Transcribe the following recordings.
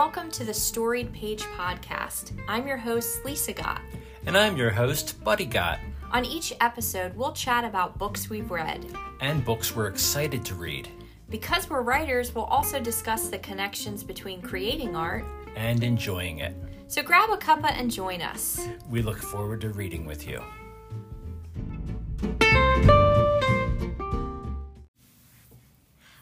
welcome to the Storied Page Podcast. I'm your host, Lisa Gott. And I'm your host, Buddy Gott. On each episode, we'll chat about books we've read. And books we're excited to read. Because we're writers, we'll also discuss the connections between creating art and enjoying it. So grab a cuppa and join us. We look forward to reading with you.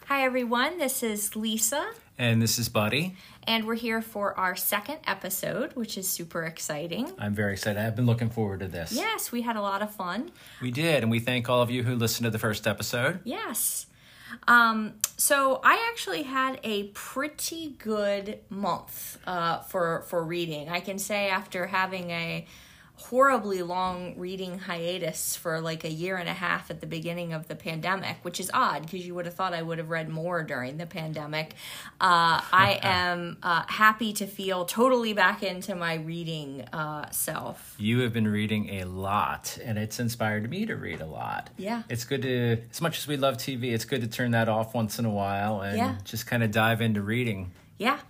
Hi, everyone. This is Lisa. And this is Buddy. And we're here for our second episode, which is super exciting. I'm very excited. I've been looking forward to this. Yes, we had a lot of fun. We did. And we thank all of you who listened to the first episode. Yes. Um, so I actually had a pretty good month uh, for for reading. I can say after having a horribly long reading hiatus for like a year and a half at the beginning of the pandemic, which is odd because you would have thought I would have read more during the pandemic. Uh, I am uh, happy to feel totally back into my reading uh, self. You have been reading a lot, and it's inspired me to read a lot. Yeah. It's good to, as much as we love TV, it's good to turn that off once in a while and Yeah. just kind of dive into reading. Yeah.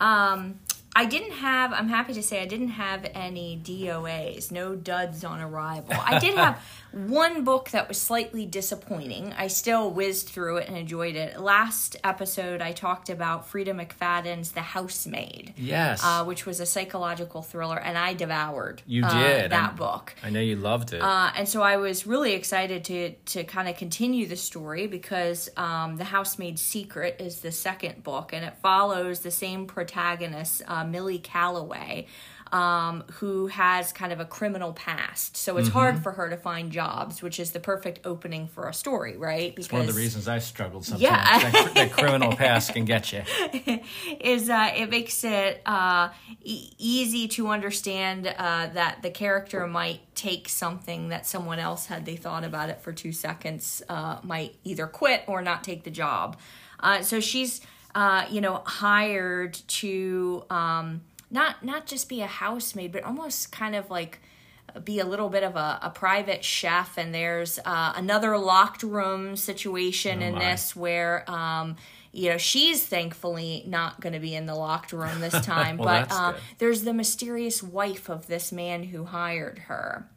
Um, I didn't have, I'm happy to say, I didn't have any DOAs, no duds on arrival. I did have one book that was slightly disappointing. I still whizzed through it and enjoyed it. Last episode, I talked about Freida McFadden's The Housemaid, Yes. uh, which was a psychological thriller, and I devoured You uh, did. that I'm- book. I know you loved it. Uh, and so I was really excited to to kind of continue the story because um, the Housemaid's Secret is the second book, and it follows the same protagonist, uh, Millie Calloway, um, who has kind of a criminal past. So it's hard Mm-hmm. for her to find jobs, which is the perfect opening for a story, right? Because it's one of the reasons I struggled sometimes. Yeah. that, that criminal past can get you. is uh, it makes it uh, e- easy to understand uh, that the character might take something that someone else had they thought about it for two seconds uh, might either quit or not take the job uh, so she's uh, you know hired to um, not not just be a housemaid but almost kind of like be a little bit of a, a private chef. And there's uh, another locked room situation in my. this where um, you know she's thankfully not going to be in the locked room this time. Well, but uh, there's the mysterious wife of this man who hired her.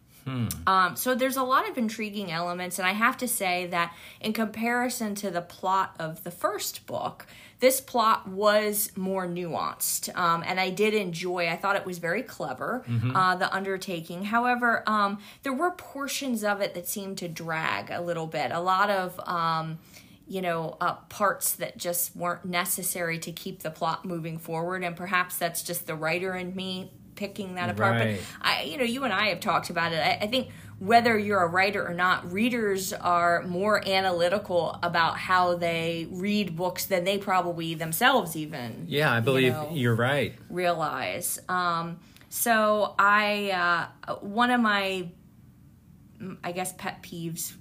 Um, so there's a lot of intriguing elements, and I have to say that in comparison to the plot of the first book, this plot was more nuanced, um, and I did enjoy. I thought it was very clever, uh, the undertaking. However, um, there were portions of it that seemed to drag a little bit. A lot of um, you know, uh, parts that just weren't necessary to keep the plot moving forward, and perhaps that's just the writer and me picking that apart. Right. But I, you know, you and I have talked about it. I, I think whether you're a writer or not, readers are more analytical about how they read books than they probably themselves even. Yeah, I believe know. you are right. realize. Um, so I, uh, one of my, I guess, pet peeves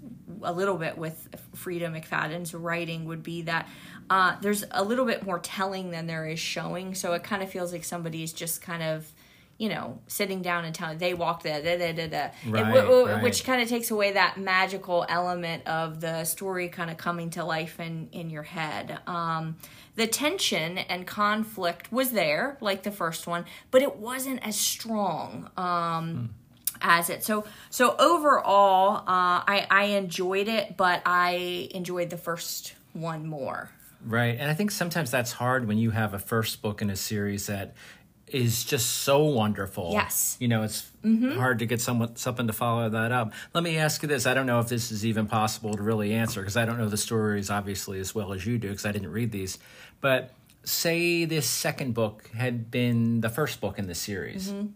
a little bit with Freida McFadden's writing would be that uh, there's a little bit more telling than there is showing. So it kind of feels like somebody's just kind of, you know, sitting down and telling they walk there, da da da da, Right, wh- wh- right. which kind of takes away that magical element of the story kind of coming to life in in your head. Um, the tension and conflict was there, like the first one, but it wasn't as strong. Um, As it so so overall, uh, I I enjoyed it, but I enjoyed the first one more. Right. And I think sometimes that's hard when you have a first book in a series that is just so wonderful. Yes. You know, it's hard to get someone something to follow that up. Let me ask you this. I don't know if this is even possible to really answer because I don't know the stories obviously as well as you do because I didn't read these. But say this second book had been the first book in the series. Oh,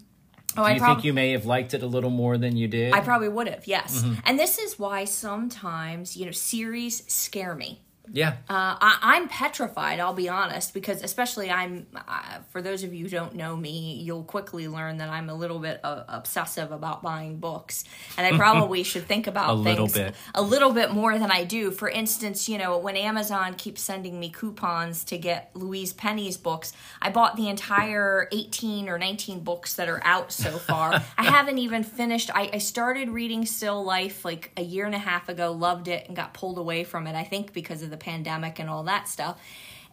Do I you prob- think you may have liked it a little more than you did? I probably would have, yes. Mm-hmm. And this is why sometimes you know series scare me. Yeah. Uh, I, I'm petrified. I'll be honest, because especially I'm. Uh, for those of you who don't know me, you'll quickly learn that I'm a little bit uh, obsessive about buying books, and I probably should think about A little things bit. a little bit more than I do. For instance, you know, when Amazon keeps sending me coupons to get Louise Penny's books, I bought the entire 18 or 19 books that are out so far. I haven't even finished. I, I started reading Still Life like a year and a half ago, loved it, and got pulled away from it, I think because of the pandemic and all that stuff.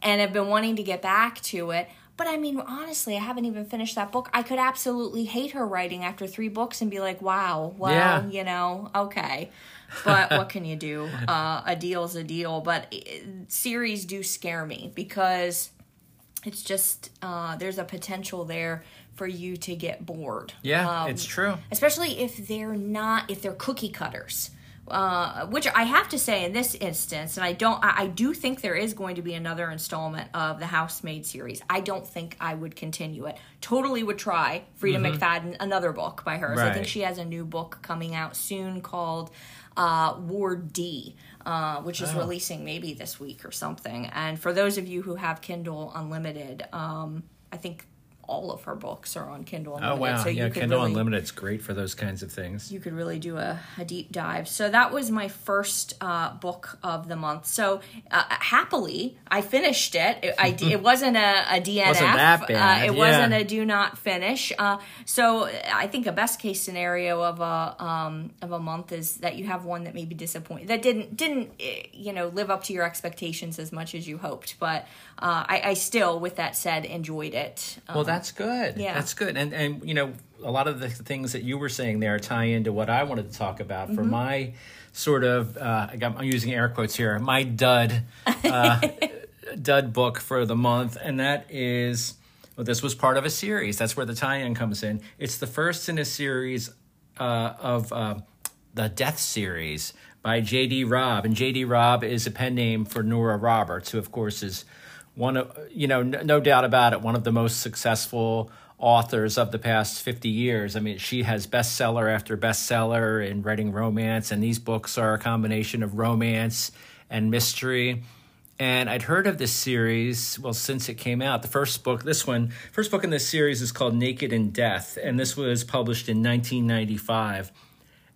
And I've been wanting to get back to it. But I mean, honestly, I haven't even finished that book. I could absolutely hate her writing after three books and be like, wow, well, Yeah. you know, okay. But what can you do? Uh, a deal's a deal. But uh, series do scare me because it's just, uh, there's a potential there for you to get bored. Yeah, Um, it's true. especially if they're not if they're cookie cutters uh, which I have to say in this instance, and I don't, I, I do think there is going to be another installment of the Housemaid series. I don't think I would continue it. Totally would try Freida McFadden, another book by hers. I think she has a new book coming out soon called uh, Ward D, uh, which is releasing maybe this week or something. And for those of you who have Kindle Unlimited, um, I think all of her books are on Kindle Unlimited. Oh Unlimited. wow, so yeah, Kindle really, Unlimited's great for those kinds of things. you could really do a, a deep dive. So that was my first uh, book of the month. So uh, happily, I finished it. It, I, it wasn't a, a DNF. Wasn't Uh, it yeah. wasn't a do not finish. Uh, so I think a best case scenario of a um, of a month is that you have one that may be disappointing that didn't didn't eh, you know live up to your expectations as much as you hoped. But uh, I, I still, with that said, enjoyed it. Um, Well, that's good. yeah. That's good. And and you know, a lot of the things that you were saying there tie into what I wanted to talk about for my sort of uh, I got, I'm using air quotes here. My dud uh, dud book for the month, and that is well, this was part of a series. That's where the tie-in comes in. It's the first in a series uh, of uh, the Death series by J.D. Robb, and J.D. Robb is a pen name for Nora Roberts, who of course is one of you know no, no doubt about it, one of the most successful authors of the past 50 years. I mean, she has bestseller after bestseller in writing romance, and these books are a combination of romance and mystery. And I'd heard of this series, well, since it came out. The first book, this one, first book in this series is called Naked in Death, and this was published in 1995.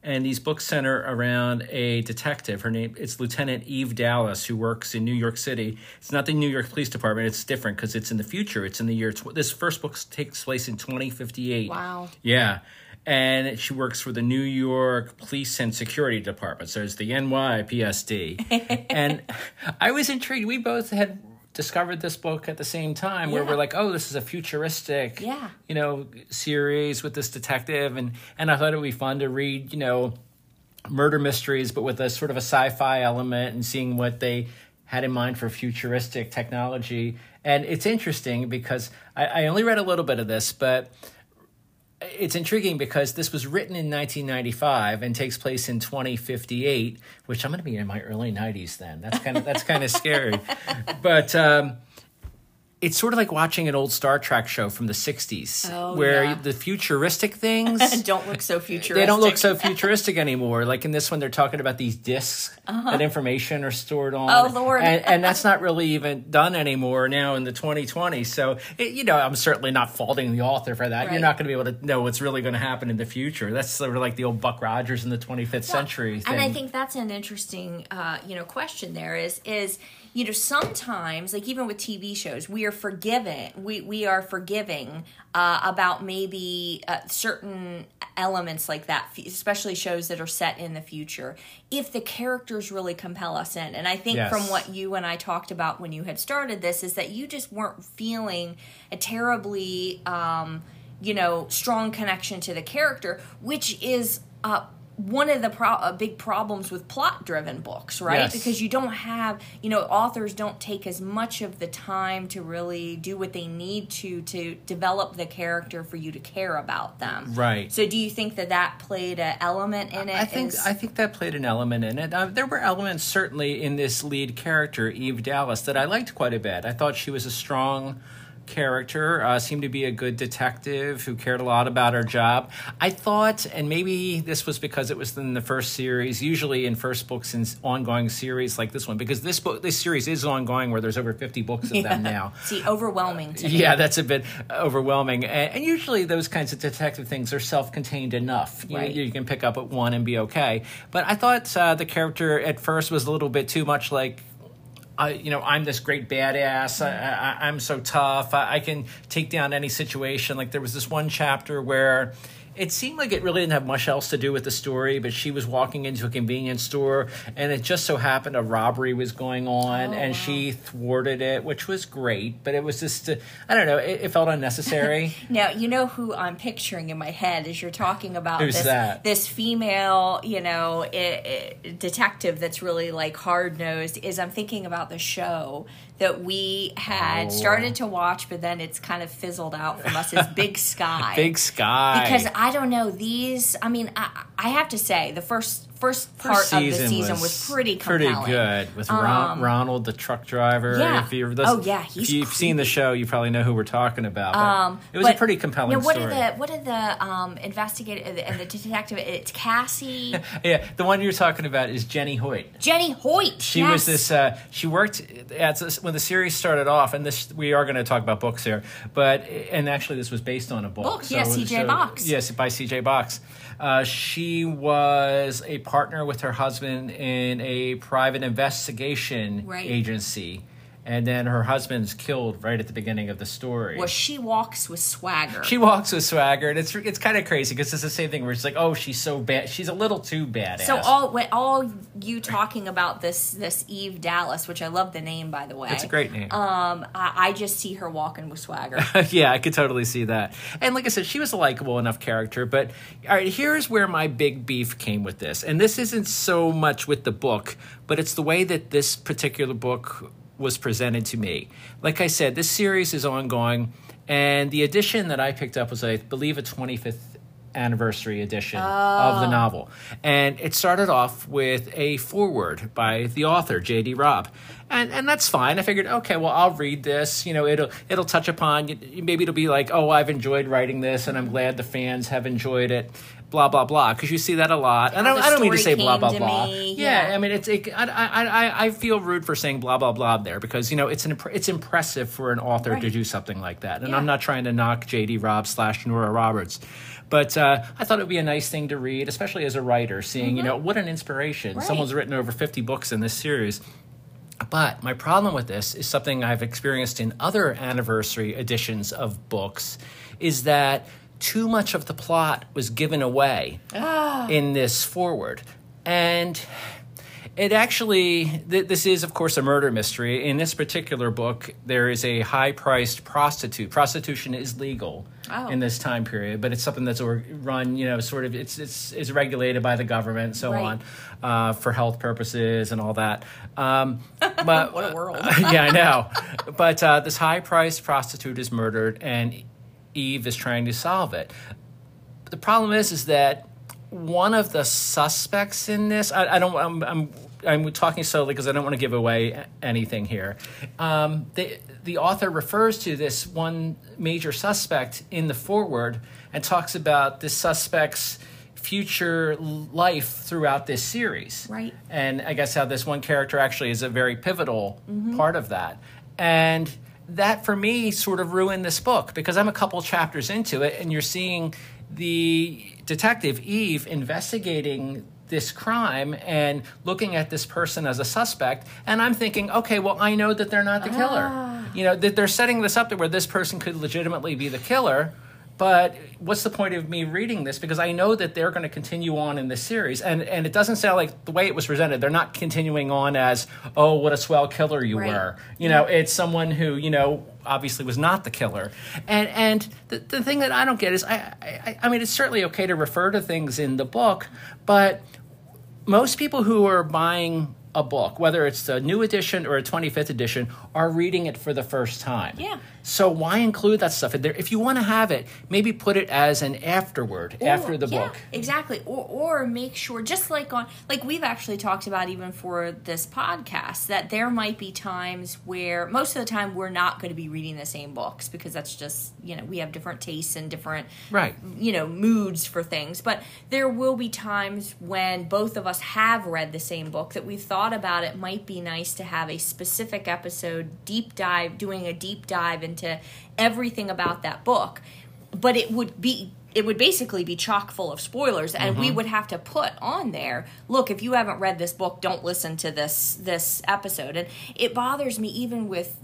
And these books center around a detective. Her name it's Lieutenant Eve Dallas, who works in New York City. It's not the New York Police Department. It's different because it's in the future. It's in the year. Tw- this first book takes place in 2058. Wow. Yeah. And she works for the New York Police and Security Department. So it's the NYPSD. and I was intrigued. We both had discovered this book at the same time where Yeah. we're like, oh, this is a futuristic, Yeah. you know, series with this detective. And, and I thought it would be fun to read, you know, murder mysteries, but with a sort of a sci-fi element and seeing what they had in mind for futuristic technology. And it's interesting because I, I only read a little bit of this, but it's intriguing because this was written in 1995 and takes place in 2058, which I'm going to be in my early 90s then. That's kind of that's kind of scary, but. Um, it's sort of like watching an old Star Trek show from the 60s Oh, where yeah. the futuristic things don't look so futuristic. they don't look so futuristic anymore. Like in this one, they're talking about these disks that information are stored on. Uh-huh. Oh, Lord. And, and that's not really even done anymore now in the 2020s. So, it, you know, I'm certainly not faulting the author for that. You're not going to be able to know what's really going to happen in the future. That's sort of like the old Buck Rogers in the 25th century thing. And I think that's an interesting, uh, you know, question. There is is you know sometimes like even with TV shows we are forgiven we we are forgiving uh, about maybe uh, certain elements like that, especially shows that are set in the future. If the characters really compel us in, and I think Yes. from what you and I talked about when you had started this is that you just weren't feeling a terribly. Um, you know strong connection to the character which is uh one of the pro- uh, big problems with plot driven books right Yes. because you don't have you know authors don't take as much of the time to really do what they need to to develop the character for you to care about them Right. so do you think that that played an element in it I think Is- I think that played an element in it. Uh, there were elements certainly in this lead character, Eve Dallas, that I liked quite a bit. I thought she was a strong character, uh, seemed to be a good detective who cared a lot about her job. I thought, and maybe this was because it was in the first series. Usually in first books in ongoing series like this one, because this book, this series is ongoing, where there's over 50 books of them now. see overwhelming to me. Yeah, that's a bit overwhelming. And, and usually those kinds of detective things are self-contained enough. You, Right. you can pick up at one and be okay. But I thought uh, the character at first was a little bit too much like. I, you know, I'm this great badass. I, I, I'm so tough. I, I can take down any situation. Like there was this one chapter where it seemed like it really didn't have much else to do with the story, but she was walking into a convenience store, and it just so happened a robbery was going on, Oh, and wow. she thwarted it, which was great. But it was just, uh, I don't know, it, it felt unnecessary. Now you know who I'm picturing in my head as you're talking about Who's this that? this female, you know, i i detective that's really like hard nosed. Is I'm thinking about the show that we had Oh. started to watch, but then it's kind of fizzled out from us. Is Big Sky. Big Sky. because I don't know these. I mean, I, I have to say the first first part First of the season was, pretty compelling. Pretty good with Ron, Um, Ronald, the truck driver. yeah. If you're oh yeah, he's if you've seen the show, you probably know who we're talking about. Um, it was a pretty compelling know, what story. Are the, what are the um, investigator and the detective? It's Cassie, yeah, the one you're talking about is Jenny Hoyt. Jenny Hoyt. She yes. was this. Uh, she worked at this, when the series started off, and this we are going to talk about books here, but and actually this was based on a book. Book, yeah, C.J. Box. Yes, by C.J. Box. Uh, she was a partner with her husband in a private investigation Right. agency, and then her husband's killed right at the beginning of the story. Well, she walks with swagger. She walks with swagger, and it's it's kind of crazy because it's the same thing where it's like, oh, she's so bad, she's a little too badass. so all all you talking about this this Eve Dallas, which I love the name by the way. it's a great name. Um, I, I just see her walking with swagger. yeah, I could totally see that. And like I said, she was a likable enough character. But all right, here's where my big beef came with this. And this isn't so much with the book, but it's the way that this particular book was presented to me. Like I said, this series is ongoing, and the edition that I picked up was, I believe, a 25th anniversary edition of the oh. novel. And it started off with a foreword by the author, J.D. Robb. And and that's fine. I figured, okay, well, I'll read this. You know, it'll it'll touch upon maybe it'll be like, "Oh, I've enjoyed writing this and I'm glad the fans have enjoyed it." Blah blah blah, because you see that a lot, and I don't, I don't mean to say blah blah blah. Yeah, yeah. I mean it's it, I, I I I feel rude for saying blah blah blah there because you know it's an it's impressive for an author to do something like that, and Yeah. I'm not trying to knock J.D. Robb slash Nora Roberts, but uh, I thought it would be a nice thing to read, especially as a writer, seeing you know what an inspiration. Mm-hmm. Right. Someone's written over 50 books in this series. But my problem with this is something I've experienced in other anniversary editions of books is that too much of the plot was given away in this forward. And it actually, th- this is, of course, a murder mystery. In this particular book, there is a high priced prostitute. Prostitution is legal Oh. in this time period, but it's something that's run, you know, sort of, it's, it's, it's regulated by the government and so Right. on uh, for health purposes and all that. Um, but What a world. yeah, I know. But uh, this high priced prostitute is murdered, and Eve is trying to solve it. But the problem is, is that one of the suspects in this, I, I don't, I'm, I'm, I'm talking slowly because I don't want to give away anything here. Um, the, the author refers to this one major suspect in the foreword and talks about this suspect's future life throughout this series. Right. And I guess how this one character actually is a very pivotal part of that. And that for me sort of ruined this book because I'm a couple chapters into it and you're seeing the detective Eve investigating this crime and looking at this person as a suspect and I'm thinking okay well I know that they're not the killer. Ah. You know that they're setting this up to where this person could legitimately be the killer but what's the point of me reading this? Because I know that they're going to continue on in this series, and and it doesn't sound like the way it was presented. They're not continuing on as, oh, what a swell killer you Right. were. You know, it's someone who you know obviously was not the killer. And and the, the thing that I don't get is, I, I I mean, it's certainly okay to refer to things in the book, but most people who are buying a book, whether it's a new edition or a 25th edition, are reading it for the first time. Yeah. So why include that stuff in there? If you want to have it, maybe put it as an afterword after the yeah, book. exactly or or make sure just like on like we've actually talked about even for this podcast that there might be times where most of the time we're not going to be reading the same books because that's just you know we have different tastes and different Right. you know moods for things but there will be times when both of us have read the same book that we thought about it might be nice to have a specific episode deep dive doing a deep dive into everything about that book but it would be it would basically be chock full of spoilers and we mm-hmm. would have to put on there look if you haven't read this book don't listen to this this episode. And it bothers me even with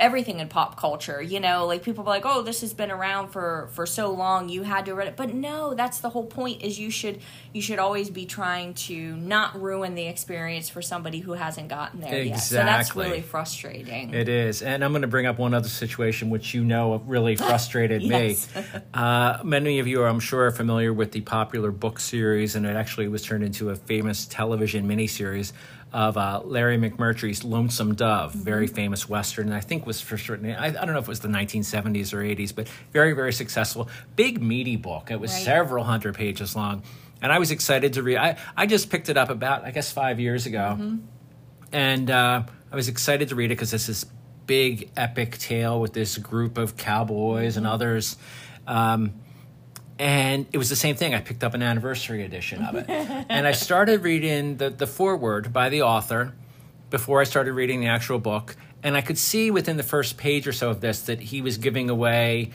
everything in pop culture. You know, like people are like, "Oh, this has been around for for so long, you had to read it." But no, that's the whole point. Is you should you should always be trying to not ruin the experience for somebody who hasn't gotten there yet. So that's Exactly. really frustrating. It is. And I'm going to bring up one other situation which you know really frustrated Yes. me. Uh, many of you, are, I'm sure, are familiar with the popular book series, and it actually was turned into a famous television miniseries of uh, Larry McMurtry's Lonesome Dove, very famous Western, and I think was for certain, I, I don't know if it was the 1970s or 80s, but very, very successful. Big, meaty book. It was Right. several hundred pages long. And I was excited to read. I, I just picked it up about, I guess, five years ago and uh, I was excited to read it because it's this big epic tale with this group of cowboys and others. Um, and it was the same thing. I picked up an anniversary edition of it, and I started reading the the foreword by the author before I started reading the actual book, and I could see within the first page or so of this that he was giving away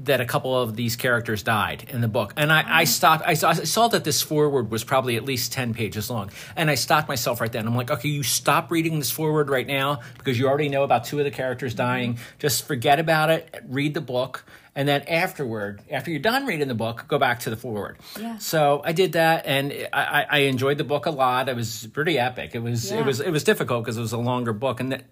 that a couple of these characters died in the book. And I, I mm-hmm. stopped, I saw, I saw that this foreword was probably at least 10 pages long. And I stopped myself right then. I'm like, okay, you stop reading this foreword right now because you already know about two of the characters dying. Mm-hmm. Just forget about it, read the book. And then afterward, after you're done reading the book, go back to the forward. Yeah. So I did that, and I, I I enjoyed the book a lot. It was pretty epic. It was Yeah. it was it was difficult because it was a longer book, and that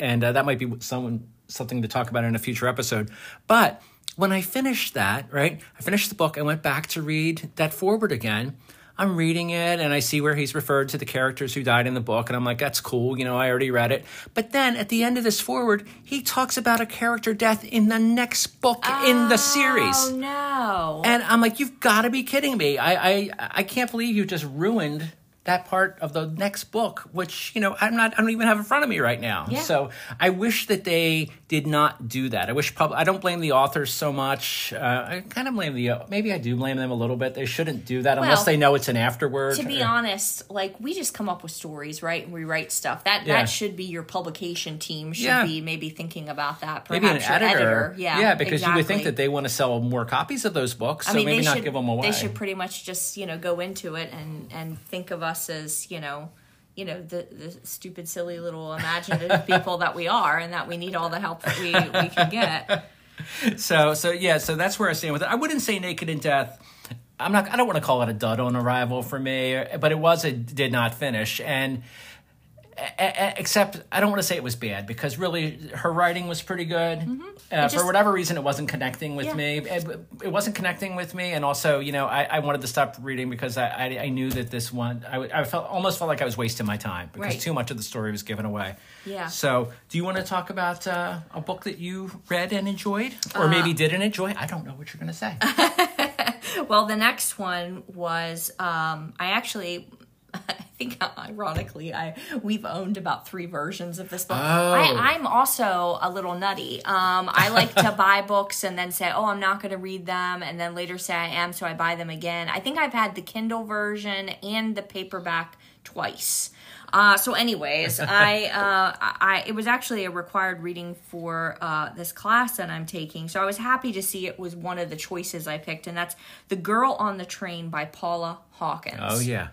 and uh, that might be someone something to talk about in a future episode. But when I finished that, right, I finished the book. I went back to read that forward again. I'm reading it and I see where he's referred to the characters who died in the book, and I'm like, that's cool, you know, I already read it. But then at the end of this forward, he talks about a character death in the next book in the oh, series. Oh no! And I'm like, you've got to be kidding me. I, I I can't believe you just ruined that part of the next book, which you know I'm not. I don't even have in front of me right now. Yeah. So I wish that they did not do that. I wish. Pub- I don't blame the authors so much. Uh, I kind of blame the. Maybe I do blame them a little bit. They shouldn't do that unless they know it's an afterword. to be Uh, honest, like we just come up with stories, right? And we write stuff. That Yeah. that should be your publication team. Should Yeah. be maybe thinking about that. Maybe an Perhaps your editor. Yeah, yeah, because you would think that they want to sell more copies of those books, so I mean, maybe not should, give them away. They should pretty much just you know go into it and and think of us as you know, you know the the stupid, silly little imaginative people that we are, and that we need all the help that we we can get. So so yeah, so that's where I stand with it. I wouldn't say Naked in Death. I'm not. I don't want to call it a dud on arrival for me, but it was a did not finish. And except I don't want to say it was bad because really her writing was pretty good. Uh, Mm-hmm. just- for whatever reason, it wasn't connecting with Yeah. me. It, it wasn't connecting with me, and also you know I, I wanted to stop reading because I, I, I knew that this one I, I felt almost felt like I was wasting my time because Right. too much of the story was given away. Yeah. So, do you want to talk about uh, a book that you read and enjoyed, or Uh, maybe didn't enjoy? I don't know what you're going to say. Well, the next one was um, I actually. I think ironically, I we've owned about three versions of this book. Oh. I, I'm also a little nutty. Um, I like to buy books and then say, "Oh, I'm not going to read them," and then later say I am, so I buy them again. I think I've had the Kindle version and the paperback twice. Uh, so, anyways, I, uh, I it was actually a required reading for uh, this class that I'm taking. So I was happy to see it was one of the choices I picked, and that's "The Girl on the Train" by Paula Hawkins. oh yeah,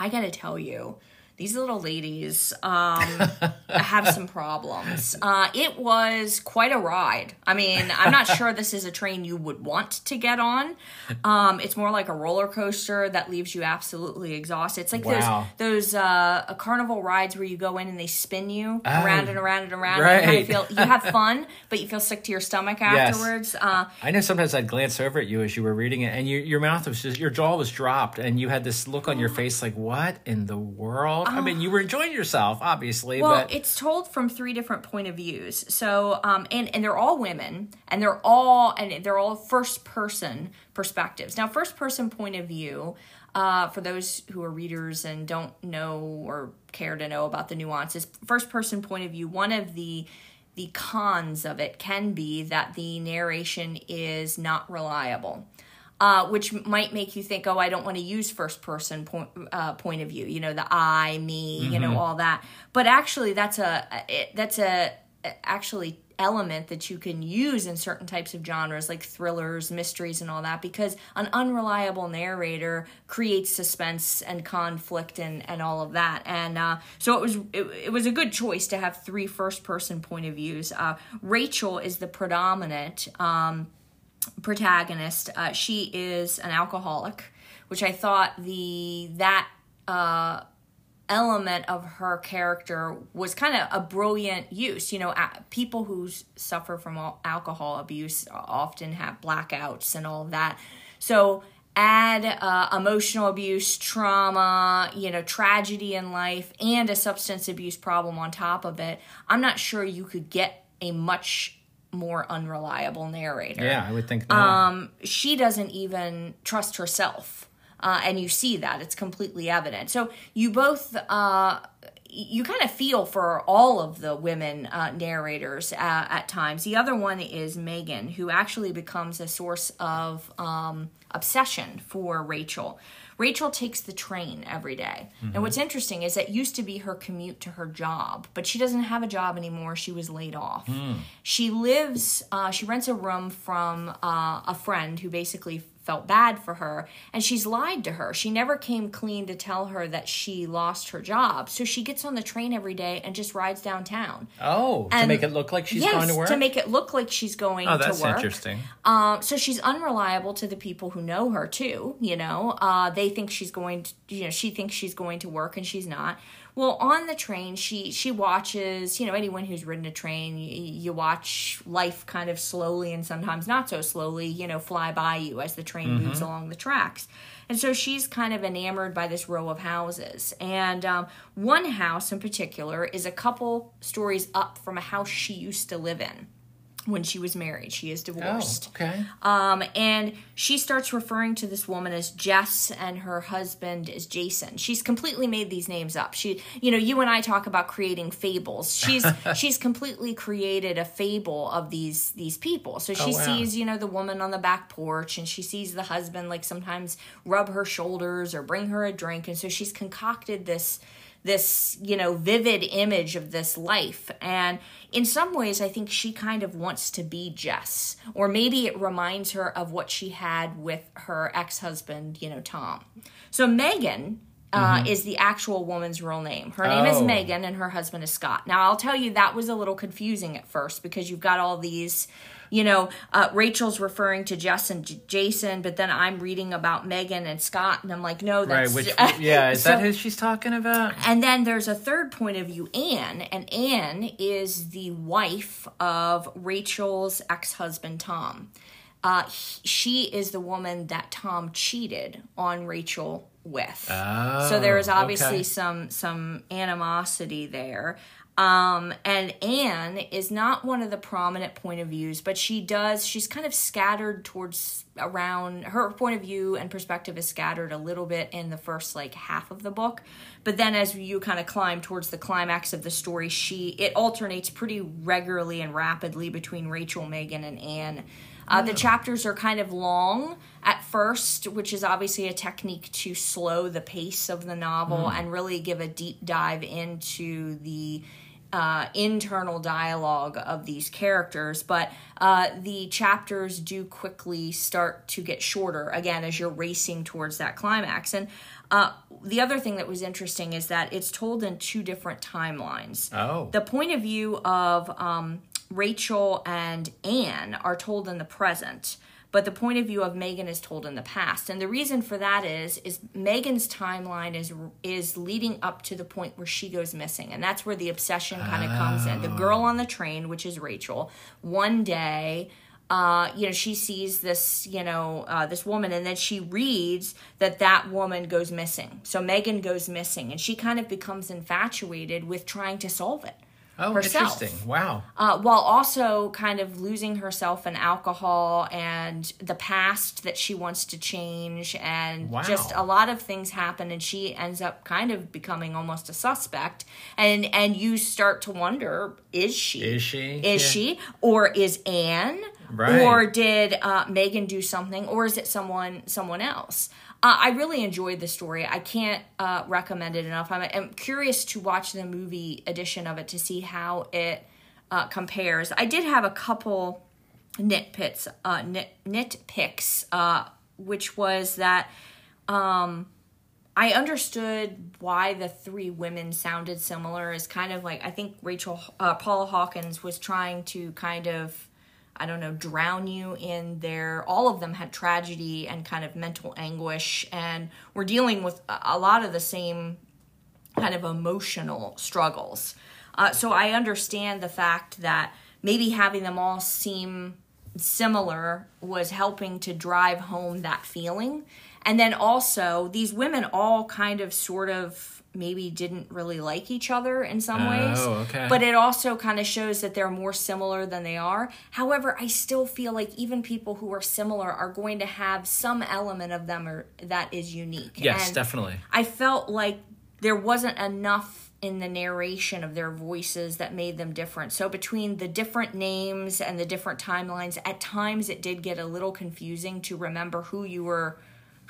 I gotta tell you, these little ladies um, have some problems. Uh, it was quite a ride. I mean, I'm not sure this is a train you would want to get on. Um, it's more like a roller coaster that leaves you absolutely exhausted. It's like Wow. those those uh, carnival rides where you go in and they spin you around and around and around. right. And you, feel, you have fun, but you feel sick to your stomach afterwards. Uh, I know. Sometimes I'd glance over at you as you were reading it, and your your mouth was just your jaw was dropped, and you had this look on your face like, "What in the world?" I mean, you were enjoying yourself, obviously, Well, but it's told from three different point of views. So, um, and and they're all women, and they're all and they're all first person perspectives. Now, first person point of view. Uh, for those who are readers and don't know or care to know about the nuances, first person point of view. One of the the cons of it can be that the narration is not reliable uh, which might make you think, oh, I don't want to use first person point uh, point of view. You know, the I, me, you know, all that. But actually, that's a it, that's a actually element that you can use in certain types of genres like thrillers, mysteries, and all that because an unreliable narrator creates suspense and conflict and, and all of that. And uh, so it was it, it, was a good choice to have three first person point of views. Uh, Rachel is the predominant um, protagonist. Uh, she is an alcoholic, which I thought the that uh, element of her character was kind of a brilliant use. You know, people who suffer from alcohol abuse often have blackouts and all that. So add uh, emotional abuse, trauma, you know, tragedy in life, and a substance abuse problem on top of it. I'm not sure you could get a much more unreliable narrator. Yeah, I would think that. Um, she doesn't even trust herself uh, and you see that it's completely evident. So you both. Uh, you kind of feel for all of the women uh, narrators uh, at times. The other one is Megan, who actually becomes a source of um, obsession for Rachel. Rachel takes the train every day. Mm-hmm. And what's interesting is that used to be her commute to her job, but she doesn't have a job anymore. She was laid off. Mm. She lives, uh, she rents a room from uh, a friend who basically felt bad for her and she's lied to her. She never came clean to tell her that she lost her job. So she gets on the train every day and just rides downtown. Oh, and to make it look like she's yes, going to work? to make it look like she's going oh, to work. that's interesting. Um, so she's unreliable to the people who know her too, you know. Uh, they think she's going to, you know, she thinks she's going to work and she's not. Well, on the train, she she watches. You know, anyone who's ridden a train, you, you watch life kind of slowly and sometimes not so slowly. You know, fly by you as the train mm-hmm. moves along the tracks. And so she's kind of enamored by this row of houses. And um, one house in particular is a couple stories up from a house she used to live in when she was married. She is divorced. Oh, okay. Um, and she starts referring to this woman as Jess and her husband as Jason. She's completely made these names up. She, you know, you and I talk about creating fables. She's she's completely created a fable of these these people. So she oh, wow. sees, you know, the woman on the back porch, and she sees the husband like sometimes rub her shoulders or bring her a drink, and so she's concocted this this you know vivid image of this life and in some ways i think she kind of wants to be jess or maybe it reminds her of what she had with her ex-husband you know tom so megan uh, mm-hmm. is the actual woman's real name. Her name oh. is Megan and her husband is Scott. Now, I'll tell you that was a little confusing at first because you've got all these you know, uh, Rachel's referring to Jess and J- Jason, but then I'm reading about Megan and Scott, and I'm like, no, that's right. Which, yeah, is so, that who she's talking about? And then there's a third point of view, Anne, and Anne is the wife of Rachel's ex-husband Tom. Uh, he, she is the woman that Tom cheated on Rachel with. Oh, so there is obviously okay. some some animosity there. Um, and Anne is not one of the prominent point of views, but she does, she's kind of scattered towards around her point of view and perspective is scattered a little bit in the first like half of the book. But then as you kind of climb towards the climax of the story, she, it alternates pretty regularly and rapidly between Rachel, Megan, and Anne. Uh, the chapters are kind of long at first, which is obviously a technique to slow the pace of the novel mm. and really give a deep dive into the uh, internal dialogue of these characters, but uh, the chapters do quickly start to get shorter again as you're racing towards that climax. And uh, the other thing that was interesting is that it's told in two different timelines. Oh. The point of view of um, Rachel and Anne are told in the present but the point of view of Megan is told in the past. And the reason for that is is Megan's timeline is is leading up to the point where she goes missing. And that's where the obsession kind of oh. comes in. The girl on the train, which is Rachel, one day uh, you know, she sees this, you know, uh, this woman, and then she reads that that woman goes missing. So Megan goes missing, and she kind of becomes infatuated with trying to solve it oh, herself. Interesting. Wow. Uh, while also kind of losing herself in alcohol and the past that she wants to change, and wow. just a lot of things happen, and she ends up kind of becoming almost a suspect. And and you start to wonder: Is she? Is she? Is yeah. she? Or is Anne? Right. Or did uh, Megan do something? Or is it someone someone else? Uh, I really enjoyed the story. I can't uh, recommend it enough. I'm, I'm, curious to watch the movie edition of it to see how it uh, compares. I did have a couple nitpicks, uh, nit, nitpicks, uh, which was that um, I understood why the three women sounded similar. Is kind of like I think Rachel uh, Paula Hawkins was trying to kind of I don't know drown you in their. All of them had tragedy and kind of mental anguish, and we're dealing with a lot of the same kind of emotional struggles. Uh, so I understand the fact that maybe having them all seem similar was helping to drive home that feeling. And then also, these women all kind of sort of maybe didn't really like each other in some Oh, ways. okay. But it also kind of shows that they're more similar than they are. However, I still feel like even people who are similar are going to have some element of them or, that is unique. Yes, And definitely. I felt like there wasn't enough in the narration of their voices that made them different. So between the different names and the different timelines, at times it did get a little confusing to remember who you were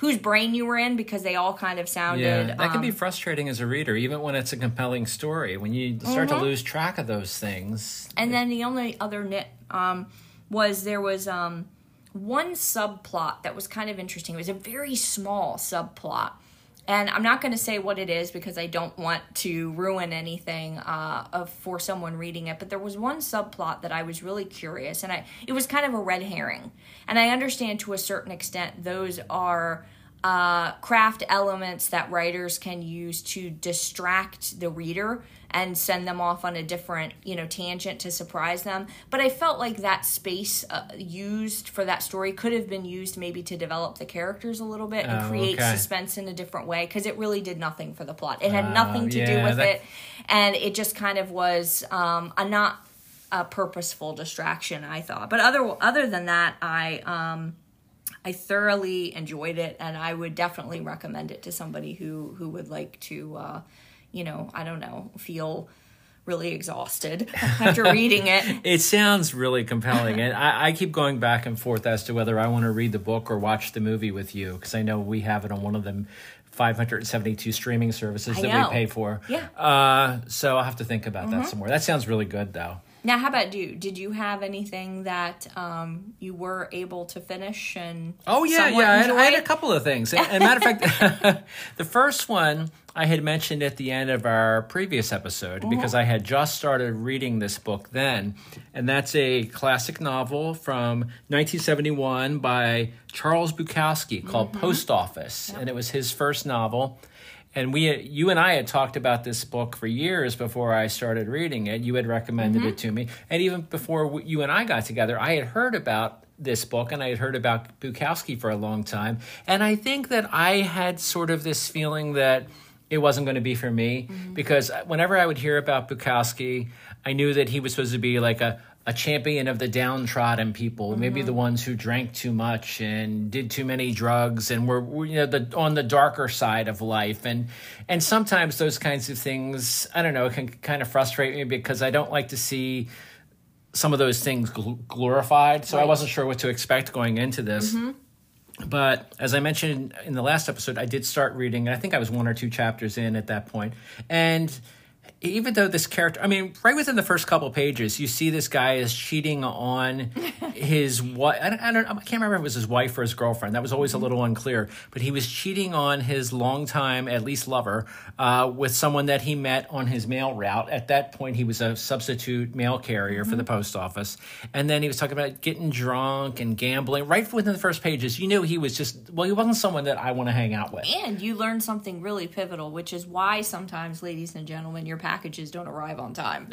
whose brain you were in because they all kind of sounded Yeah, that can be um, frustrating as a reader, even when it's a compelling story. When you start Mm-hmm. to lose track of those things, And then the only other nit um, was there was um, one subplot that was kind of interesting. It was a very small subplot. And I'm not going to say what it is because I don't want to ruin anything uh, of, for someone reading it. But there was one subplot that I was really curious, and I it was kind of a red herring. And I understand to a certain extent those are uh, craft elements that writers can use to distract the reader and send them off on a different you know tangent to surprise them. But i felt like that space uh, used for that story could have been used maybe to develop the characters a little bit and Oh, create okay. suspense in a different way because it really did nothing for the plot. It had nothing to do with that- it. And it just kind of was um, a not a purposeful distraction i thought. But other other than that i um I thoroughly enjoyed it, and I would definitely recommend it to somebody who who would like to, uh, you know, I don't know, feel really exhausted after reading it. it sounds really compelling. and I, I keep going back and forth as to whether I want to read the book or watch the movie with you because I know we have it on one of them. 572 streaming services I that know. we pay for. Yeah. Mm-hmm. Uh, so I'll have to think about that some more. That sounds really good, though. Now, how about you? Did you have anything that um, you were able to finish and Oh yeah, yeah. I had, I had a couple of things. And, and matter of fact, the first one I had mentioned at the end of our previous episode because I had just started reading this book then, and that's a classic novel from 1971 by Charles Bukowski called Post Office, and it was his first novel. And we, you and I had talked about this book for years before I started reading it. You had recommended it mm-hmm. to me, and even before you and I got together, I had heard about this book and I had heard about Bukowski for a long time. And I think that I had sort of this feeling that it wasn't going to be for me mm-hmm. because whenever I would hear about Bukowski, I knew that he was supposed to be like a a champion of the downtrodden people, maybe the mm-hmm. ones who drank too much and did too many drugs and were, were, you know the on the darker side of life. And and sometimes those kinds of things I don't know can kind of frustrate me because I don't like to see some of those things gl- glorified. So I wasn't sure what to expect going into this. Mm-hmm. But as I mentioned in the last episode, I did start reading, and I think I was one or two chapters in at that point. And even though this character, I mean, right within the first couple pages, you see this guy is cheating on his wife. I don't, I don't, I can't remember if it was his wife or his girlfriend. That was always a little unclear. But he was cheating on his longtime, at least lover, uh, with someone that he met on his mail route. At that point, he was a substitute mail carrier for the post office. And then he was talking about getting drunk and gambling. Right within the first pages, you knew he was just, well, he wasn't someone that I want to hang out with. And you learned something really pivotal, which is why sometimes, ladies and gentlemen, your packages don't arrive on time,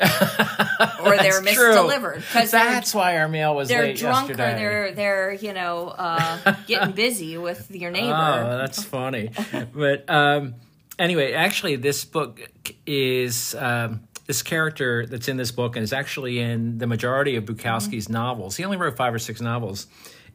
or they're misdelivered because That's why our mail was they're late drunk yesterday. or they're they're you know uh, getting busy with your neighbor. Oh, that's funny. but um, anyway, actually, this book is um, this character that's in this book and is actually in the majority of Bukowski's novels. He only wrote five or six novels.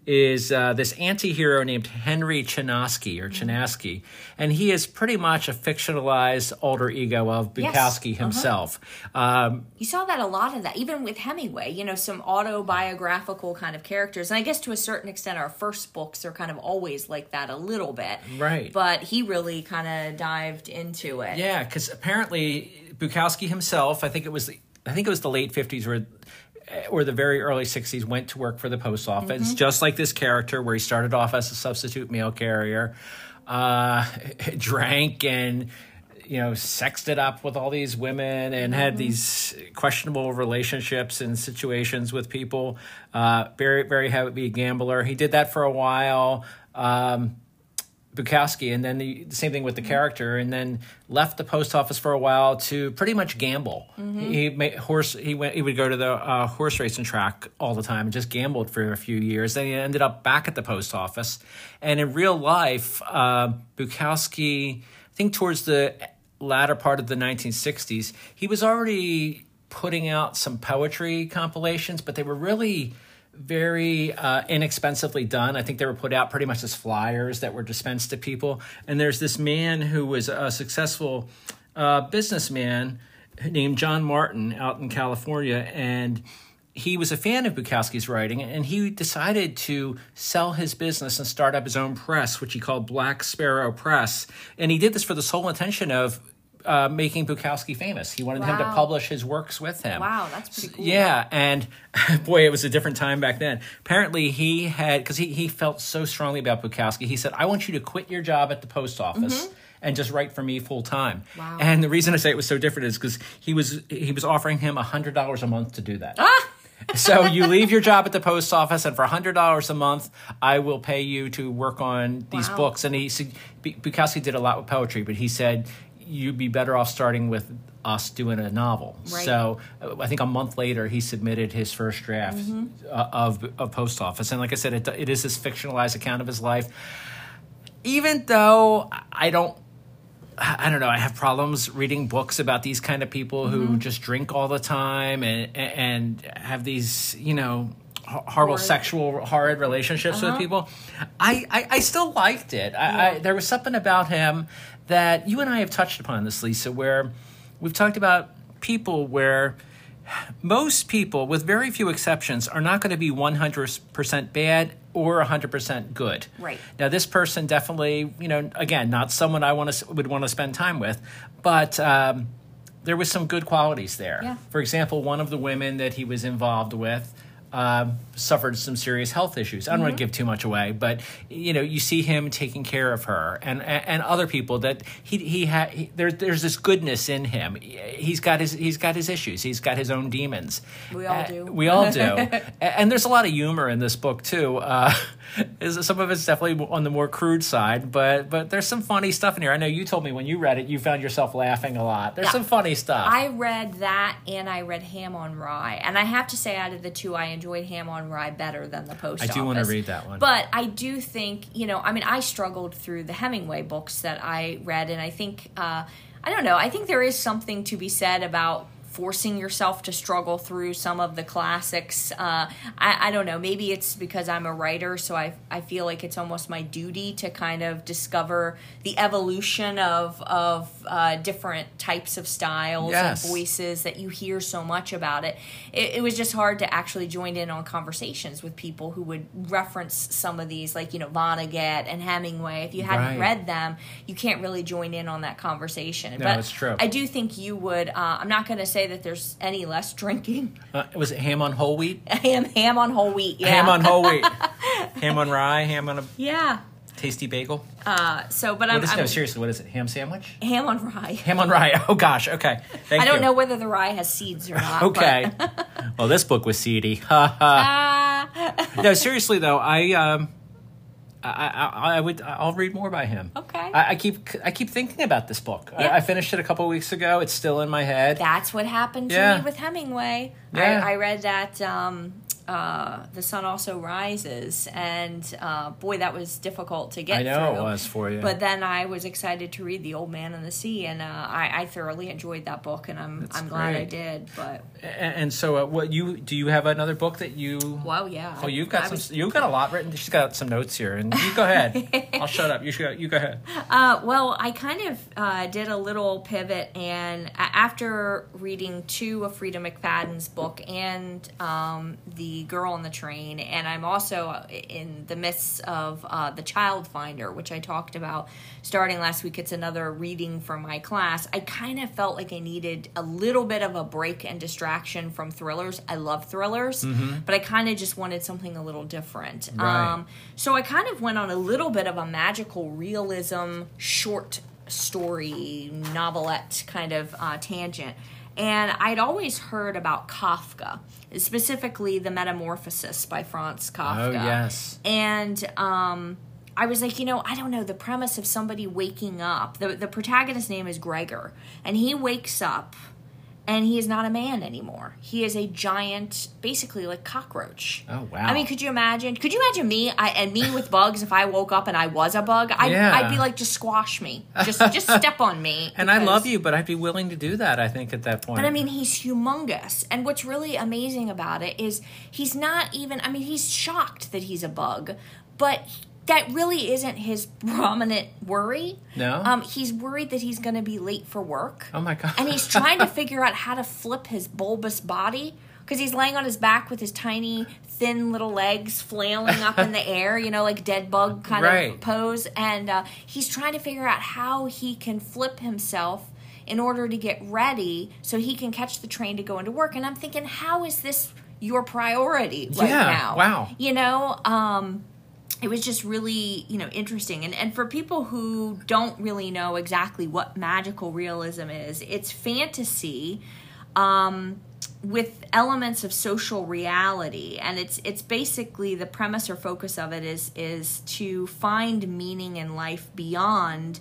Is uh, this anti-hero named Henry Chinaski or Chinaski, and he is pretty much a fictionalized alter ego of Yes. Bukowski Uh-huh. himself. Um, You saw that a lot of that, even with Hemingway. You know, some autobiographical kind of characters, and I guess to a certain extent, our first books are kind of always like that a little bit, Right. But he really kind of dived into it. Yeah, because apparently Bukowski himself, I think it was I think it was the late fifties or or the very early 60s went to work for the post office mm-hmm. just like this character where he started off as a substitute mail carrier uh, drank and you know sexed it up with all these women and had mm-hmm. these questionable relationships and situations with people uh, very very heavy gambler he did that for a while um, Bukowski, and then the, the, same thing with the character, and then left the post office for a while to pretty much gamble. Mm-hmm. He, made horse. He went. He would go to the uh, horse racing track all the time and just gambled for a few years. Then he ended up back at the post office, and in real life, uh, Bukowski. I think towards the latter part of the 1960s, he was already putting out some poetry compilations, but they were really very uh, inexpensively done. I think they were put out pretty much as flyers that were dispensed to people. And there's this man who was a successful uh, businessman named John Martin out in California, and he was a fan of Bukowski's writing, and he decided to sell his business and start up his own press, which he called Black Sparrow Press. And he did this for the sole intention of uh, making Bukowski famous. He wanted wow. him to publish his works with him. Wow, that's pretty cool. Yeah, and boy, it was a different time back then. Apparently, he had because he he felt so strongly about Bukowski. He said, "I want you to quit your job at the post office." Mm-hmm. And just write for me full time. Wow. And the reason I say it was so different is because he was he was offering him hundred dollars a month to do that. Ah! so you leave your job at the post office, and for hundred dollars a month, I will pay you to work on these wow. books. And he Bukowski did a lot with poetry, but he said you'd be better off starting with us doing a novel. Right. So I think a month later he submitted his first draft mm-hmm. Uh, of of Post Office, and like I said, it, it is this fictionalized account of his life. Even though I don't. I don't know. I have problems reading books about these kind of people mm-hmm. who just drink all the time and and have these, you know, horrible horrid. sexual horrid relationships uh-huh. with people. I, I, I still liked it. I, yeah. I, there was something about him that you and I have touched upon this, Lisa, where we've talked about people where most people, with very few exceptions, are not going to be 100% bad or 100% good. Right. Now, this person definitely, you know, again, not someone I want to would want to spend time with, but um, there was some good qualities there. Yeah. For example, one of the women that he was involved with um, suffered some serious health issues. I don't mm-hmm. want to give too much away, but you know, you see him taking care of her and and, and other people that he he had. He, there, there's this goodness in him. He's got his he's got his issues. He's got his own demons. We all uh, do. We all do. and there's a lot of humor in this book too. Uh, some of it's definitely on the more crude side, but but there's some funny stuff in here. I know you told me when you read it, you found yourself laughing a lot. There's yeah. some funny stuff. I read that and I read Ham on Rye, and I have to say, out of the two, I enjoyed Ham on Rye better than the Post I do office. want to read that one. But I do think, you know, I mean, I struggled through the Hemingway books that I read, and I think, uh, I don't know, I think there is something to be said about forcing yourself to struggle through some of the classics. Uh, I, I, don't know. Maybe it's because I'm a writer, so I, I feel like it's almost my duty to kind of discover the evolution of of uh, different types of styles yes. and voices that you hear so much about it. it. It was just hard to actually join in on conversations with people who would reference some of these, like you know Vonnegut and Hemingway. If you hadn't right. read them, you can't really join in on that conversation. No, but it's true. I do think you would. Uh, I'm not going to say say that there's any less drinking. Uh, was it ham on whole wheat? ham, ham on whole wheat. Yeah. Ham on whole wheat. ham on rye. Ham on a yeah. Tasty bagel. Uh, so, but I'm, is, I'm no, seriously, what is it? Ham sandwich? Ham on rye. Ham on rye. Oh gosh. Okay. Thank I don't you. know whether the rye has seeds or not. okay. well, this book was seedy. Ha ha. Uh, no, seriously though, I um, I, I, I, would I'll read more by him. Okay. I, I keep I keep thinking about this book. Yeah. I, I, finished it a couple weeks ago. It's still in my head. That's what happened to yeah. me with Hemingway. Yeah. I, read that um, uh, the sun also rises, and uh, boy, that was difficult to get. I know through. it was for you. But then I was excited to read The Old Man and the Sea, and uh, I, I, thoroughly enjoyed that book, and I'm That's I'm glad I did. But and, and, so, uh, what you do? You have another book that you? Well, yeah. Oh, you've got I some. Was... You've got a lot written. She's got some notes here, and you go ahead. I'll shut up. You should. You go ahead. Uh, well, I kind of uh, did a little pivot, and after reading two of Freida McFadden's book and um, the the girl on the train, and I'm also in the midst of uh, the Child Finder, which I talked about starting last week. It's another reading for my class. I kind of felt like I needed a little bit of a break and distraction from thrillers. I love thrillers, mm-hmm. but I kind of just wanted something a little different. Right. Um, so I kind of went on a little bit of a magical realism short story novelette kind of uh, tangent and I'd always heard about Kafka, specifically The Metamorphosis by Franz Kafka. Oh, yes. And um, I was like, you know, I don't know, the premise of somebody waking up, the, the protagonist's name is Gregor, and he wakes up and he is not a man anymore. He is a giant, basically like cockroach. Oh wow! I mean, could you imagine? Could you imagine me I, and me with bugs? If I woke up and I was a bug, I'd, yeah. I'd be like, just squash me, just just step on me. And I love you, but I'd be willing to do that. I think at that point. But I mean, he's humongous, and what's really amazing about it is he's not even. I mean, he's shocked that he's a bug, but that really isn't his prominent worry. No. Um, he's worried that he's going to be late for work. Oh my god. And he's trying to figure out how to flip his bulbous body because he's laying on his back with his tiny, thin little legs flailing up in the air, you know, like dead bug kind right. of pose. And uh, he's trying to figure out how he can flip himself in order to get ready so he can catch the train to go into work. And I'm thinking, how is this your priority right yeah, now? Wow. You know, um, it was just really you know interesting. And and for people who don't really know exactly what magical realism is it's fantasy um, with elements of social reality. And it's it's basically the premise or focus of it is is to find meaning in life beyond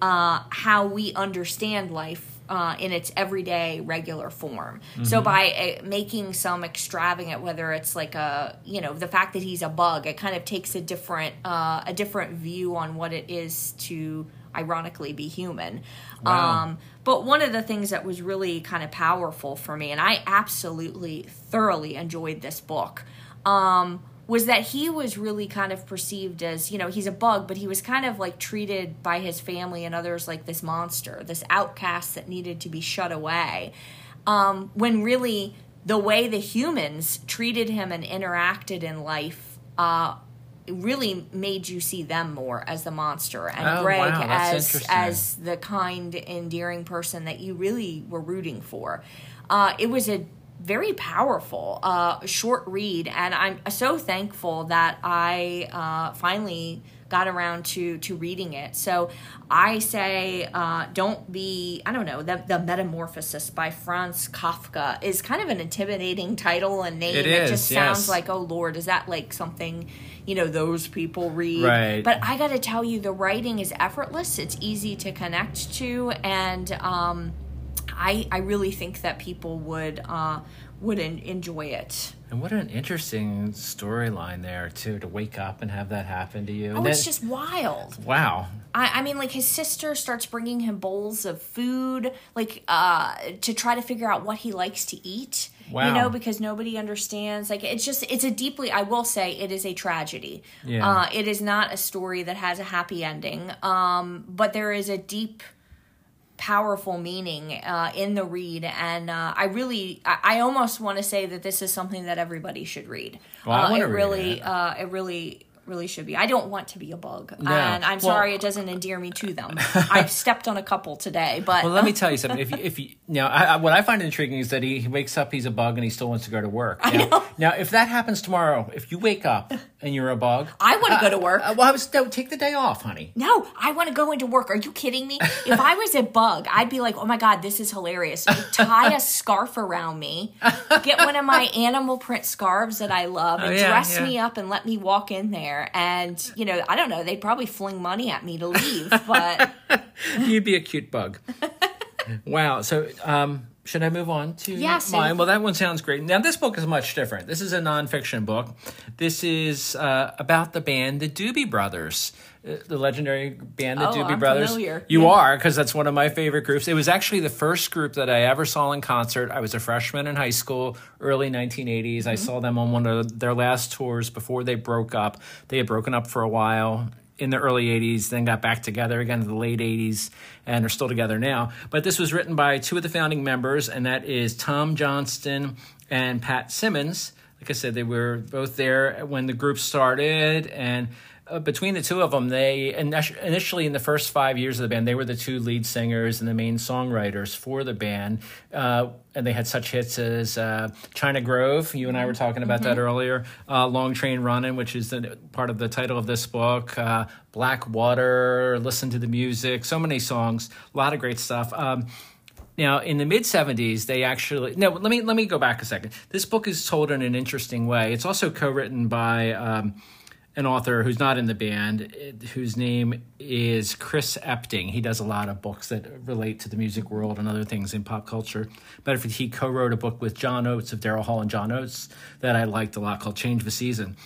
uh, how we understand life uh, in its everyday regular form. Mm-hmm. So by uh, making some extravagant, whether it's like a you know the fact that he's a bug, it kind of takes a different uh, a different view on what it is to ironically be human. Wow. Um, but one of the things that was really kind of powerful for me, and I absolutely thoroughly enjoyed this book. Um, was that he was really kind of perceived as, you know, he's a bug, but he was kind of like treated by his family and others like this monster, this outcast that needed to be shut away. Um, when really the way the humans treated him and interacted in life uh, really made you see them more as the monster and oh, Greg wow, as as the kind, endearing person that you really were rooting for. Uh, it was a very powerful uh, short read, and I'm so thankful that I uh, finally got around to to reading it. So I say, uh, don't be. I don't know. The, the Metamorphosis by Franz Kafka is kind of an intimidating title and name. It, it is, just sounds yes. like, oh Lord, is that like something? You know, those people read. Right. But I got to tell you, the writing is effortless. It's easy to connect to, and um, I I really think that people would uh, would enjoy it. And what an interesting storyline there too to wake up and have that happen to you. Oh, and it's just wild. Wow. I, I mean, like his sister starts bringing him bowls of food, like uh, to try to figure out what he likes to eat. Wow. You know, because nobody understands. Like it's just, it's a deeply. I will say, it is a tragedy. Yeah. Uh, it is not a story that has a happy ending. Um, but there is a deep powerful meaning uh, in the read and uh, i really i, I almost want to say that this is something that everybody should read well, I uh, it really it. Uh, it really really should be i don't want to be a bug No. and i'm Well- sorry it doesn't endear me to them i've stepped on a couple today but Well, let me tell you something. If you, if you now, I, I, what I find intriguing is that he, he wakes up, he's a bug, and he still wants to go to work. I now, know. now, if that happens tomorrow, if you wake up and you're a bug, I wanna go to work. Uh, well, I was no, take the day off, honey. no, I want to go into work. Are you kidding me? If I was a bug, I'd be like, oh my God, this is hilarious. Tie a scarf around me, get one of my animal print scarves that I love, and Oh, yeah, dress yeah. me up and let me walk in there. And, you know, I don't know, they'd probably fling money at me to leave, but You'd be a cute bug. wow. So, um, should I move on to Yes, mine? Well, that one sounds great. Now, this book is much different. This is a nonfiction book. This is uh, about the band, the Doobie Brothers, uh, the legendary band, the Oh, Doobie I'm Brothers. familiar. You Yeah. are, because that's one of my favorite groups. It was actually the first group that I ever saw in concert. I was a freshman in high school, early 1980s. I saw them on one of their last tours before they broke up. They had broken up for a while in the early 80s, then got back together again in the late 80s, and are still together now. But this was written by two of the founding members, and that is Tom Johnston and Pat Simmons. like I said, they were both there when the group started, and uh, between the two of them, they initially in the first five years of the band, they were the two lead singers and the main songwriters for the band, uh, and they had such hits as uh, "China Grove." You and I were talking about mm-hmm. that earlier. Uh, "Long Train Running," which is the, part of the title of this book. Uh, "Black Water," "Listen to the Music." So many songs, a lot of great stuff. Um, now, in the mid '70s, they actually no. Let me let me go back a second. This book is told in an interesting way. It's also co-written by. Um, an author who's not in the band, whose name is Chris Epting. He does a lot of books that relate to the music world and other things in pop culture. But he co-wrote a book with John Oates of Daryl Hall and John Oates that I liked a lot called Change the Season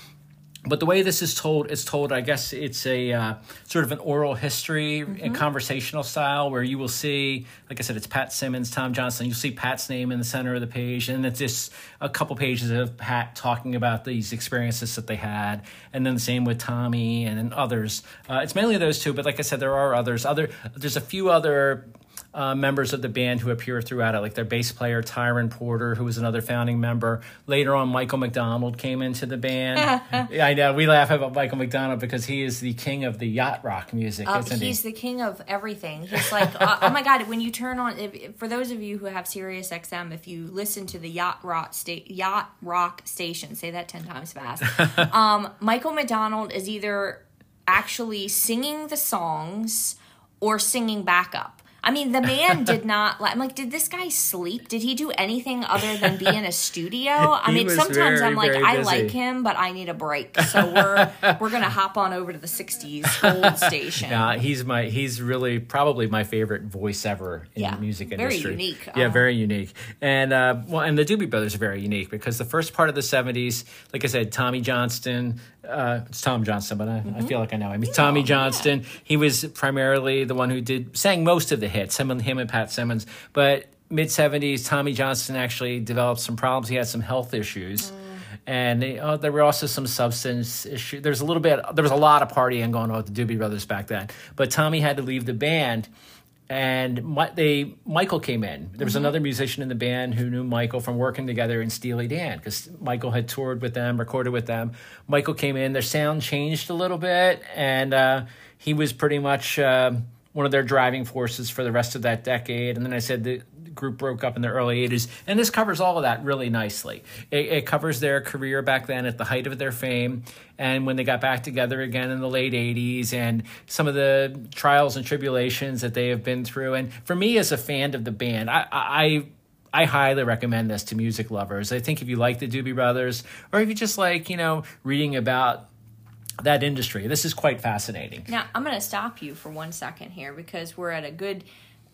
but the way this is told is told i guess it's a uh, sort of an oral history mm-hmm. and conversational style where you will see like i said it's pat simmons tom johnston. You'll see pat's name in the center of the page and it's just a couple pages of pat talking about these experiences that they had and then the same with tommy and then others. Uh, it's mainly those two but like i said there are others. Other there's a few other uh, members of the band who appear throughout it, like their bass player Tiran Porter, who was another founding member. Later on, Michael McDonald came into the band. I know we laugh about Michael McDonald because he is the king of the yacht rock music. Uh, he's he? the king of everything. He's like, uh, oh my god! When you turn on, if, for those of you who have Sirius XM, if you listen to the yacht rock sta- yacht rock station, say that ten times fast. um, Michael McDonald is either actually singing the songs or singing backup. I mean, the man did not. I'm like, did this guy sleep? Did he do anything other than be in a studio? I mean, sometimes very, I'm like, I like him, but I need a break. So we're we're gonna hop on over to the '60s gold station. Yeah, he's my he's really probably my favorite voice ever in yeah, the music industry. Very unique. Yeah, um, very unique. And uh, well, and the Doobie Brothers are very unique because the first part of the '70s, like I said, Tommy Johnston, uh, it's Tom Johnston, but I, mm-hmm. I, feel like I know him. He's Tommy Johnston. Yeah. He was primarily the one who did sang most of the hits. Him and him and Pat Simmons. But mid seventies, Tommy Johnston actually developed some problems. He had some health issues. Mm. And uh, there were also some substance issues. There's a little bit. There was a lot of partying going on with the Doobie Brothers back then. But Tommy had to leave the band, and my, they Michael came in. There was mm-hmm. another musician in the band who knew Michael from working together in Steely Dan because Michael had toured with them, recorded with them. Michael came in. Their sound changed a little bit, and uh, he was pretty much uh, one of their driving forces for the rest of that decade. And then I said the group broke up in the early 80s. And this covers all of that really nicely. It, it, covers their career back then at the height of their fame and when they got back together again in the late 80s and some of the trials and tribulations that they have been through. And for me, as a fan of the band, I, I I highly recommend this to music lovers. I think if you like the Doobie Brothers, or if you just like, you know, reading about that industry, this is quite fascinating. Now, I'm going to stop you for one second here because we're at a good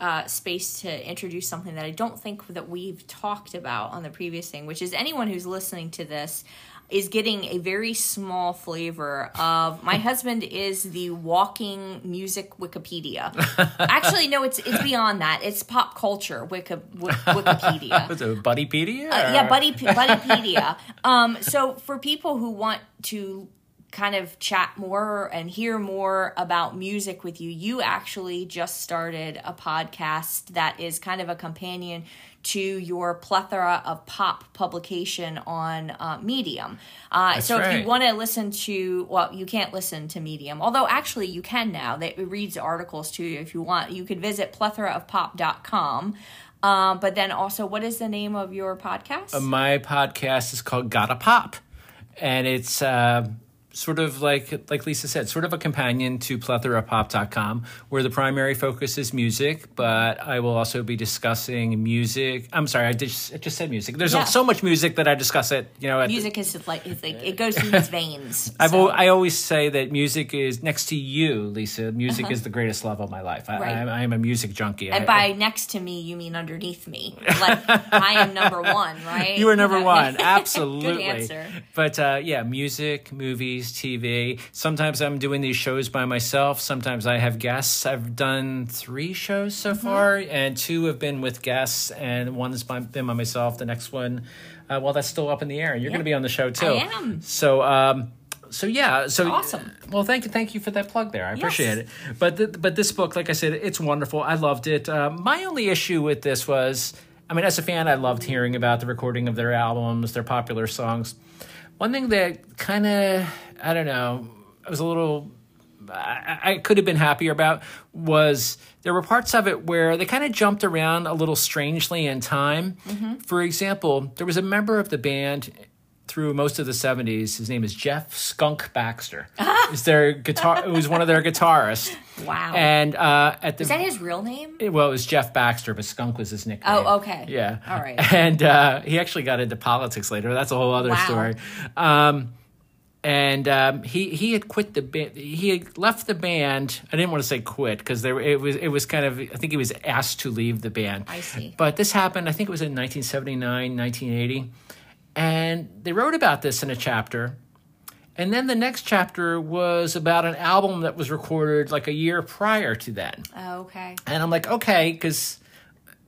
uh, space to introduce something that I don't think that we've talked about on the previous thing, which is anyone who's listening to this is getting a very small flavor of my husband is the walking music Wikipedia. Actually, no, it's it's beyond that. It's pop culture Wiki, Wikipedia. Is it Buddypedia? Uh, yeah, Buddy Buddypedia. um, so for people who want to kind of chat more and hear more about music with you, you actually just started a podcast that is kind of a companion to your plethora of pop publication on uh, Medium. Uh, so right. if you want to listen to, well, you can't listen to Medium, although actually you can now. It reads articles to you if you want. You could visit plethoraofpop.com. Um, but then also, what is the name of your podcast? Uh, my podcast is called Gotta Pop. And it's uh, sort of like like Lisa said, sort of a companion to plethoraPop.com, where the primary focus is music, but I will also be discussing music. I'm sorry, I just I just said music. There's yeah. so much music that I discuss it. You know, music the, is like it's like it goes through its veins. I've so. I always say that music is next to you, Lisa. Music uh-huh. is the greatest love of my life. I, right. I, I am a music junkie. And I, by next to me, you mean underneath me. Like I am number one, right? You are number one, absolutely. Good answer. But uh, yeah, music, movies TV. Sometimes I'm doing these shows by myself. Sometimes I have guests. I've done three shows so mm-hmm. far, and two have been with guests, and one's by, been by myself. The next one, uh, well, that's still up in the air. You're going to be on the show too. I am. So, um, so yeah, so awesome. Well, thank you, thank you for that plug there. I yes. appreciate it. But the, but this book, like I said, it's wonderful. I loved it. Uh, my only issue with this was I mean, as a fan, I loved hearing about the recording of their albums, their popular songs. One thing that kind of, I don't know, I was a little, I, I could have been happier about was there were parts of it where they kind of jumped around a little strangely in time. Mm-hmm. For example, there was a member of the band through most of the 70s. His name is Jeff Skunk Baxter. is their guitar it was one of their guitarists. Wow. And uh at the Is that his real name? it- well, it was Jeff Baxter, but Skunk was his nickname. Oh, okay. Yeah. All right. And uh, he actually got into politics later. That's a whole other Wow. story. Um, and um, he he had quit the band. He had left the band. I didn't want to say quit because there it was it was kind of I think he was asked to leave the band. I see. But this happened. I think it was in 1979, 1980, and they wrote about this in a chapter. And then the next chapter was about an album that was recorded like a year prior to that. Oh, okay. And I'm like, okay, because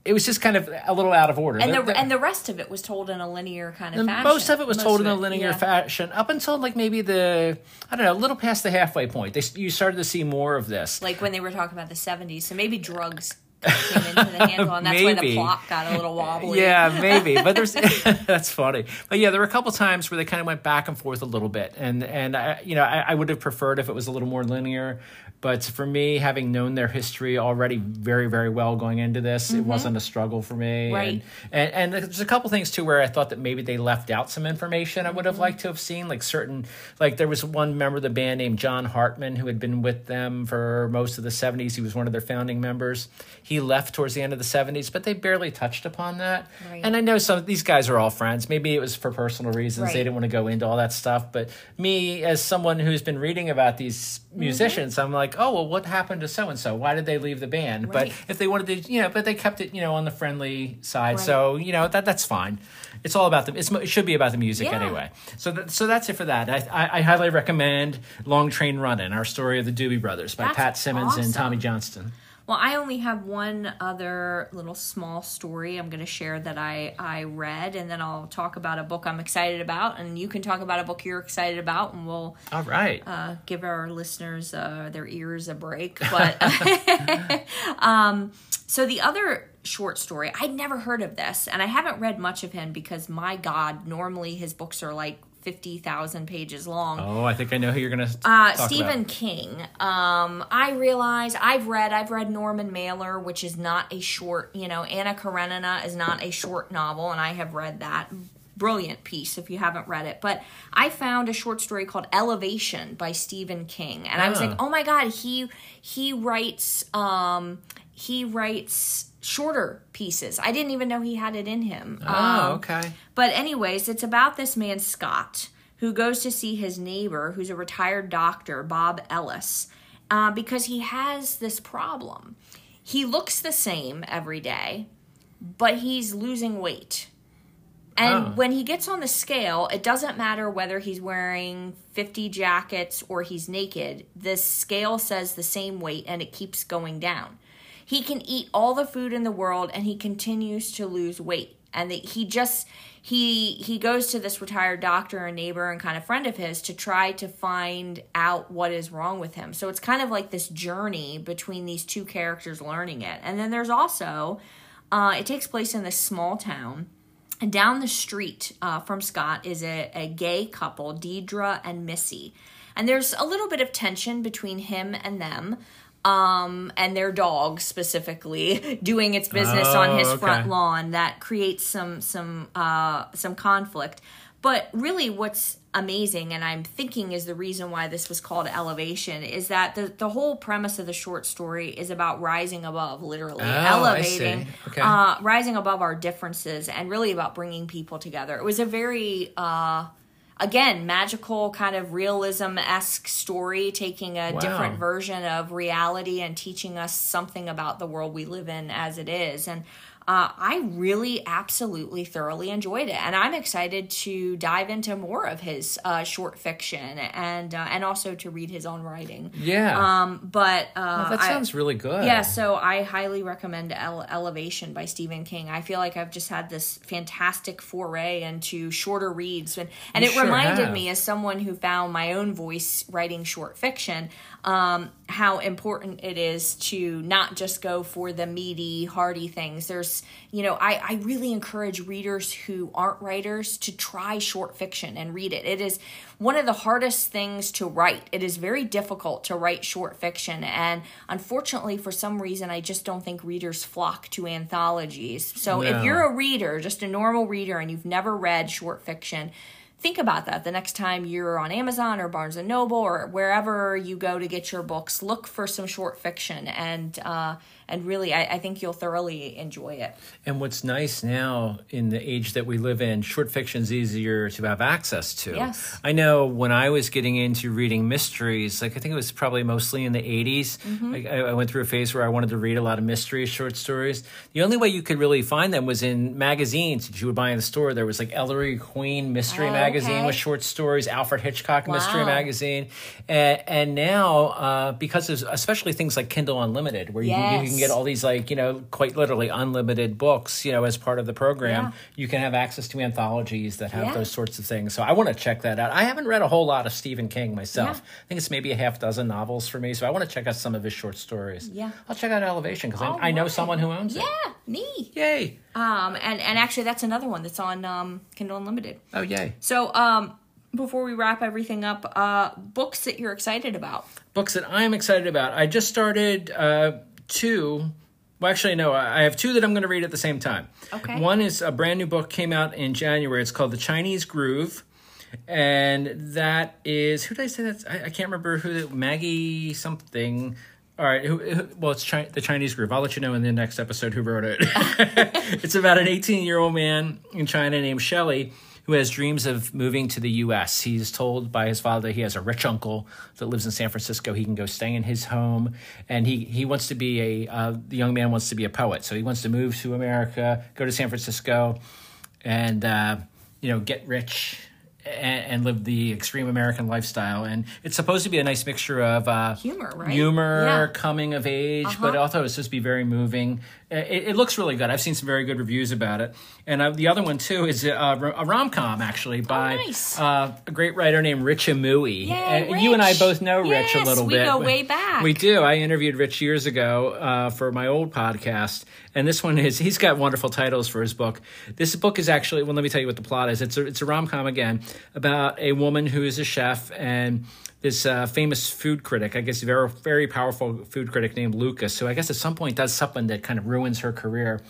it was just kind of a little out of order. And The- the and the rest of it was told in a linear kind of fashion. most of it was Most told in a linear yeah. fashion up until like maybe the I don't know, a little past the halfway point. They you started to see more of this. Like when they were talking about the '70s, so maybe drugs came into the handle, and that's why the plot got a little wobbly. Yeah, maybe, but there's that's funny. But yeah, there were a couple times where they kind of went back and forth a little bit, and and I, you know I, I would have preferred if it was a little more linear. But for me, having known their history already very very well going into this, it wasn't a struggle for me. Mm-hmm. Right. And, and and there's a couple things too where I thought that maybe they left out some information I would Mm-hmm. have liked to have seen, like certain like there was one member of the band named John Hartman who had been with them for most of the 70s. He was one of their founding members. He left towards the end of the 70s, but they barely touched upon that. Right. And I know some these guys are all friends. Maybe it was for personal reasons. Right. They didn't want to go into all that stuff. But me, as someone who's been reading about these Mm-hmm. musicians, I'm like, oh well, what happened to so and so? Why did they leave the band? Right. But if they wanted to, you know, but they kept it, you know, on the friendly side. So you know that that's fine. It's all about the. It's, it should be about the music Yeah. anyway. So that, so that's it for that. I, I, I highly recommend Long Train Running, our story of the Doobie Brothers by That's Pat Simmons and. Tommy Johnston. Well, I only have one other little small story I'm going to share that I I read, and then I'll talk about a book I'm excited about, and you can talk about a book you're excited about, and we'll All right. uh, give our listeners uh, their ears a break. But um, so the other short story, I'd never heard of this, and I haven't read much of him because my God, normally his books are like fifty thousand pages long. oh, I think I know who you're going to Uh, Stephen about. King. Um, I realize I've read I've read Norman Mailer, which is not a short. You know, Anna Karenina is not a short novel, and I have read that. Brilliant piece if you haven't read it. But I found a short story called Elevation by Stephen King, and I was Ah. like, oh my god, he he writes um, he writes shorter pieces. I didn't even know he had it in him. Oh, Um, okay. but anyways, it's about this man Scott who goes to see his neighbor, who's a retired doctor, Bob Ellis, uh, because he has this problem. He looks the same every day, but he's losing weight. And Oh. when he gets on the scale, it doesn't matter whether he's wearing 50 jackets or he's naked. The scale says the same weight and it keeps going down. He can eat all the food in the world and he continues to lose weight. And he just he he goes to this retired doctor and neighbor and kind of friend of his to try to find out what is wrong with him. So it's kind of like this journey between these two characters learning it. And then there's also uh, it takes place in this small town and down the street uh, from Scott is a, a gay couple, Deidre and Missy. And there's a little bit of tension between him and them, um, and their dog specifically doing its business on his Oh, okay. front lawn that creates some some uh, some conflict. But really, what's amazing, and I'm thinking is the reason why this was called Elevation, is that the, the whole premise of the short story is about rising above, literally Oh, elevating, Okay. uh, rising above our differences, and really about bringing people together. It was a very uh, again magical kind of realism esque story, taking a Wow. different version of reality and teaching us something about the world we live in as it is. And uh, I really, absolutely, thoroughly enjoyed it, and I'm excited to dive into more of his uh, short fiction and uh, and also to read his own writing. Yeah. Um, but uh, that I- sounds really good. yeah, so I highly recommend Ele- Elevation by Stephen King. I feel like I've just had this fantastic foray into shorter reads, and, and You it sure reminded have. me, as someone who found my own voice writing short fiction, um, how important it is to not just go for the meaty, hearty things. There's, you know, I, I really encourage readers who aren't writers to try short fiction and read it. It is one of the hardest things to write. It is very difficult to write short fiction. And unfortunately, for some reason, I just don't think readers flock to anthologies. So No. if you're a reader, just a normal reader, and you've never read short fiction, think about that the next time you're on Amazon or Barnes and Noble or wherever you go to get your books. Look for some short fiction, and uh, and really, I, I think you'll thoroughly enjoy it. And what's nice now in the age that we live in, short fiction's easier to have access to. Yes. I know when I was getting into reading mysteries, like I think it was probably mostly in the 80s, Mm-hmm. I, I went through a phase where I wanted to read a lot of mystery short stories. The only way you could really find them was in magazines that you would buy in the store. There was like Ellery Queen Mystery Oh, Magazine okay. with short stories, Alfred Hitchcock Mystery Magazine. And, and now, uh, because of especially things like Kindle Unlimited, where you, can- you can get all these like you know quite literally unlimited books you know as part of the program Yeah. you can have access to anthologies that have Yeah. those sorts of things so i want to check that out i haven't read a whole lot of stephen king myself Yeah. i think it's maybe a half dozen novels for me so i want to check out some of his short stories Yeah. i'll check out elevation because I, All I know someone who owns it Yeah, me. yay Um, and and actually, that's another one that's on um, Kindle Unlimited. oh yay. So, um, before we wrap everything up, uh, books that you're excited about. books that i'm excited about. I just started uh, two. Well actually no i have two that i'm going to read at the same time. Okay. one is a brand new book came out in january. It's called the chinese groove. And that is who did i say that i, I can't remember who maggie something all right well it's Chi- the chinese groove. i'll let you know in the next episode who wrote it it's about an 18 year old man in china named shelley who has dreams of moving to the US. He's told by his father that he has a rich uncle that lives in San Francisco. He can go stay in his home, and he, he wants to be a uh, the young man wants to be a poet. So he wants to move to America, go to San Francisco, and uh, you know get rich and, and live the extreme American lifestyle. And it's supposed to be a nice mixture of uh, Humor, right? humor, Yeah. coming of age, but also it's supposed to be very moving. It, it looks really good. I've seen some very good reviews about it. And uh, the other one too is uh, a rom com actually by nice. uh, a great writer named Rich Amooi. Yay, and you and I both know Rich a Yes, little we bit. go way back. We do. I interviewed Rich years ago uh, for my old podcast, and this one is he's got wonderful titles for his book. This book is actually well. Let me tell you what the plot is. It's a it's a rom com again about a woman who is a chef and this uh, famous food critic, I guess very very powerful food critic named Lucas, who I guess at some point does something that kind of ruins her career.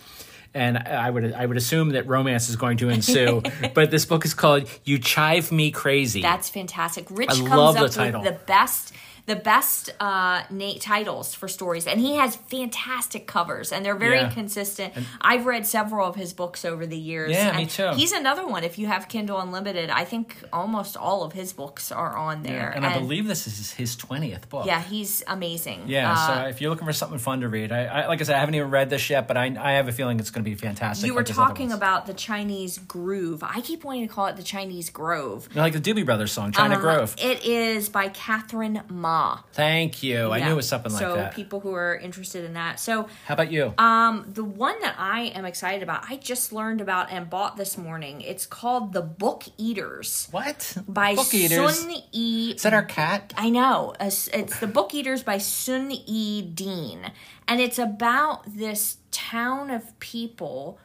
And I would I would assume that romance is going to ensue. but this book is called "You Chive Me Crazy." That's fantastic. Rich I comes love the up title. with the best the best uh Nate titles for stories and he has fantastic covers and they're very Yeah. consistent. I've read several of his books over the years. Yeah, me too. He's another one if you have Kindle Unlimited. I think almost all of his books are on there. and I believe this is his twentieth book. Yeah, he's amazing. Yeah, Uh, so if you're looking for something fun to read, I, I like I said, I haven't even read this yet, but I, I have a feeling it's going to be fantastic. you were like talking about the Chinese groove. I keep wanting to call it the Chinese Grove. You know, like the Doobie Brothers song, China Uh, Grove. It is by Kathryn Ma. Thank you. I Yeah. knew it was something like that. so people who are interested in that. So How about you? Um, the one that I am excited about, I just learned about and bought this morning. It's called The Book Eaters what? by Book Eaters. Sun E. Is that our cat? I know. It's it's The Book Eaters by Sun E. Dean. And it's about this town of people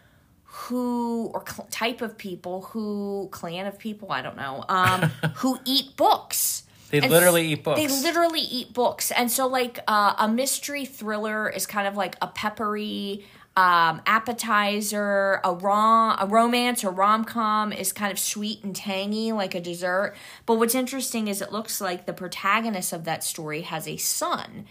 who, or cl- type of people who, clan of people, I don't know, um, who eat books. They And literally eat books. They literally eat books. And so, like, uh, a mystery thriller is kind of like a peppery um, appetizer. A rom- a romance or rom com is kind of sweet and tangy, like a dessert. But what's interesting is it looks like the protagonist of that story has a son.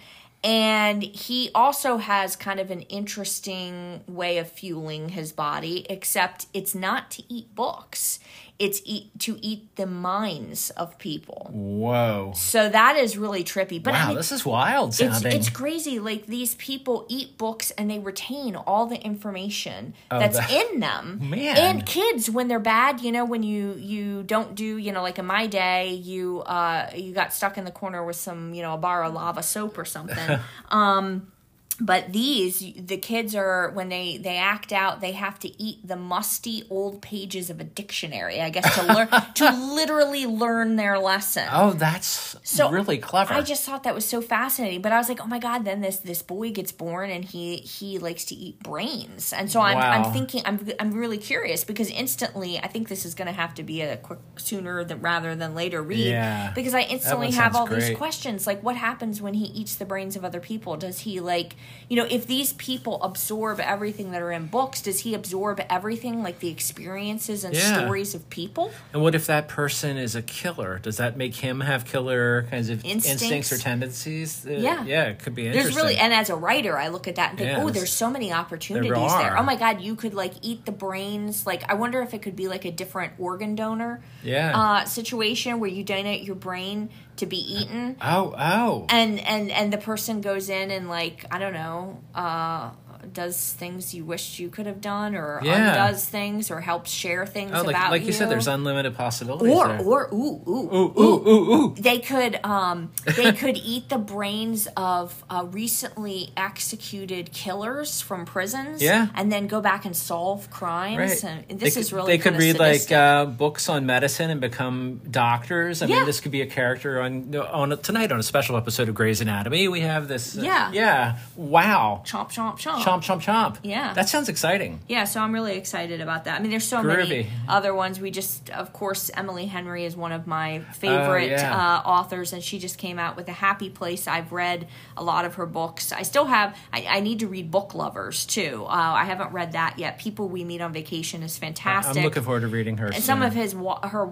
And he also has kind of an interesting way of fueling his body, except it's not to eat books. It's eat to eat the minds of people. Whoa. So that is really trippy. But I Wow, mean, this is wild it's sounding. it's crazy. Like these people eat books and they retain all the information Oh, that's that- in them. Man. And kids when they're bad, you know, when you you don't do, you know, like in my day, you uh you got stuck in the corner with some, you know, a bar of lava soap or something. um but these the kids are when they they act out they have to eat the musty old pages of a dictionary i guess to learn to literally learn their lesson Oh, that's So, really clever. I just thought that was so fascinating. But I was like, oh my god! Then this this boy gets born and he he likes to eat brains, and so I'm Wow. I'm thinking I'm I'm really curious because instantly I think this is going to have to be a quick sooner than rather than later read. Yeah. Because I instantly have all these questions like, what happens when he eats the brains of other people? Does he like you know if these people absorb everything that are in books? Does he absorb everything like the experiences and Yeah. stories of people? and what if that person is a killer? Does that make him have killer kinds of Instincts? instincts, or tendencies? Uh, Yeah. yeah, it could be interesting. There's really, and as a writer, I look at that and think, Yeah, oh, there's- so many opportunities there. are. Oh my God, you could like eat the brains. Like, I wonder if it could be like a different organ donor Yeah. uh, situation where you donate your brain to be eaten, oh, oh. and and and the person goes in and like I don't know. Uh, does things you wished you could have done, or Yeah. undoes things, or helps share things oh, like, about like you said, there's unlimited possibilities. or there. or ooh ooh ooh, ooh, ooh, ooh. they could um they could eat the brains of uh, recently executed killers from prisons Yeah. and then go back and solve crimes Right. and this they is really They could read like uh, books on medicine and become doctors. I Yeah. mean, this could be a character on on a, tonight on a special episode of Grey's Anatomy. We have this. uh, Yeah. yeah. Wow. chomp chomp chomp Chomp, chomp, chomp. Yeah. That sounds exciting. yeah so i'm really excited about that i mean there's so Groovy. many other ones we just of course emily henry is one of my favorite Oh, yeah. uh, authors and she just came out with a happy place i've read a lot of her books i still have i, I need to read book lovers too uh, i haven't read that yet people we meet on vacation is fantastic I'm looking forward to reading her. and some of his her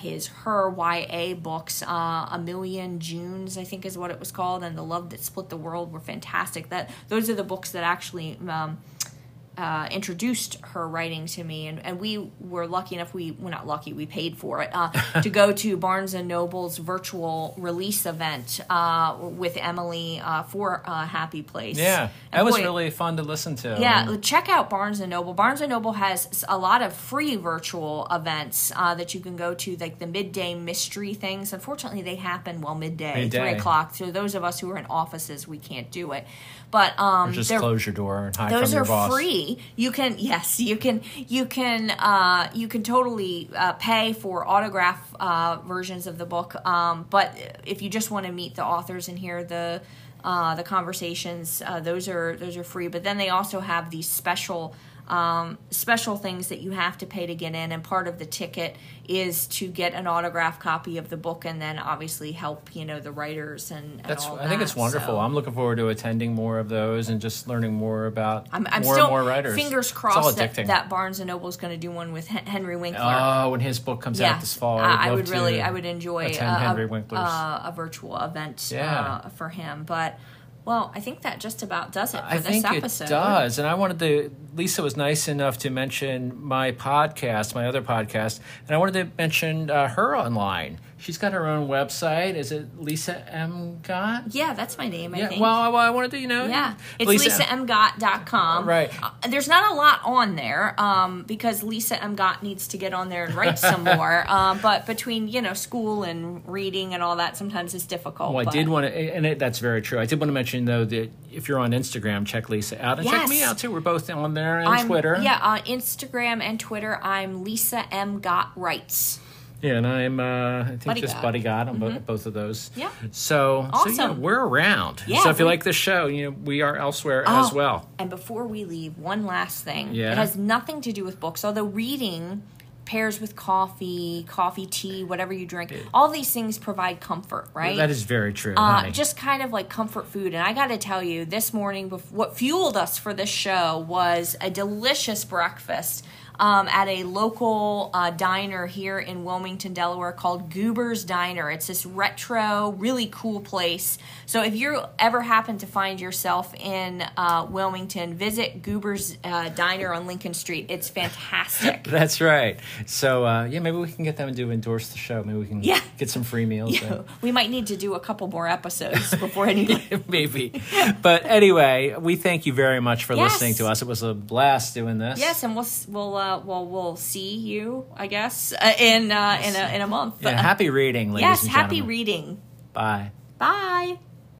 his her YA books, uh, A Million Junes, I think is what it was called, and The Love That Split the World were fantastic. That those are the books that actually um, uh, introduced her writing to me, and, and we were lucky enough. We were not lucky; we paid for it uh, to go to Barnes and Noble's virtual release event uh, with Emily uh, for uh, Happy Place. Yeah, And that was really fun to listen to. yeah, check out Barnes and Noble. Barnes and Noble has a lot of free virtual events uh, that you can go to, like the midday mystery things. Unfortunately, they happen well midday, Midday. three o'clock. So those of us who are in offices, we can't do it. But um, Or just close your door and hide those from your are boss. free. You can yes you can you can uh, you can totally uh, pay for autograph uh, versions of the book. Um, but if you just want to meet the authors and hear the uh, the conversations uh, those are those are free. But then they also have these special um, special things that you have to pay to get in and part of the ticket is to get an autograph copy of the book and then obviously help you know the writers and, and That's. I think that. it's wonderful. So- I'm looking forward to attending more of those and just learning more about I'm, I'm more still and more writers. fingers crossed that, that Barnes and Noble is going to do one with Henry Winkler. Oh, when his book comes out this fall, I, I would really, I would enjoy Henry a, Winkler's. uh, a virtual event Yeah. uh, for him. But well, I think that just about does it for I this think episode. it does. And I wanted to, Lisa was nice enough to mention my podcast, my other podcast, and I wanted to mention uh, her online. She's got her own website. Is it Lisa M. Gott? Yeah, that's my name. I Yeah, think. well, I, I wanted to, you know. Yeah, it's lisamgott.com. Right. Uh, there's not a lot on there um, because Lisa M. Gott needs to get on there and write some more. Um, but between, you know, school and reading and all that, sometimes it's difficult. Well, I did want to, and it, that's very true. I did want to mention though that if you're on Instagram, check Lisa out and check me out too. We're both on there and I'm, Twitter. Yeah, on Instagram and Twitter, I'm Lisa M. Gott Writes. Yeah, and I'm uh, I think Buddy just God. Buddy Gott on bo- both of those. Yeah. So, so yeah, Awesome. we're around. Yeah, so if you like this show, you know we are elsewhere as Oh, well. And before we leave, one last thing. Yeah. It has nothing to do with books, although reading pairs with coffee, coffee, tea, whatever you drink. All these things provide comfort, right? That is very true. uh, just kind of like comfort food. And I got to tell you, this morning, what fueled us for this show was a delicious breakfast um, at a local uh, diner here in Wilmington, Delaware called Goober's Diner. It's this retro, really cool place. So if you ever happen to find yourself in uh, Wilmington, visit Goober's uh, Diner on Lincoln Street. It's fantastic. That's right. So uh, yeah, maybe we can get them to endorse the show. Maybe we can Yeah. get some free meals. Yeah, we might need to do a couple more episodes before in. maybe. But anyway, we thank you very much for Yes. listening to us. It was a blast doing this. Yes, and we'll we'll uh, we'll we'll see you, I guess, uh, in uh, in a in a month. Yeah, happy reading, ladies yes, and happy reading. Bye. Bye.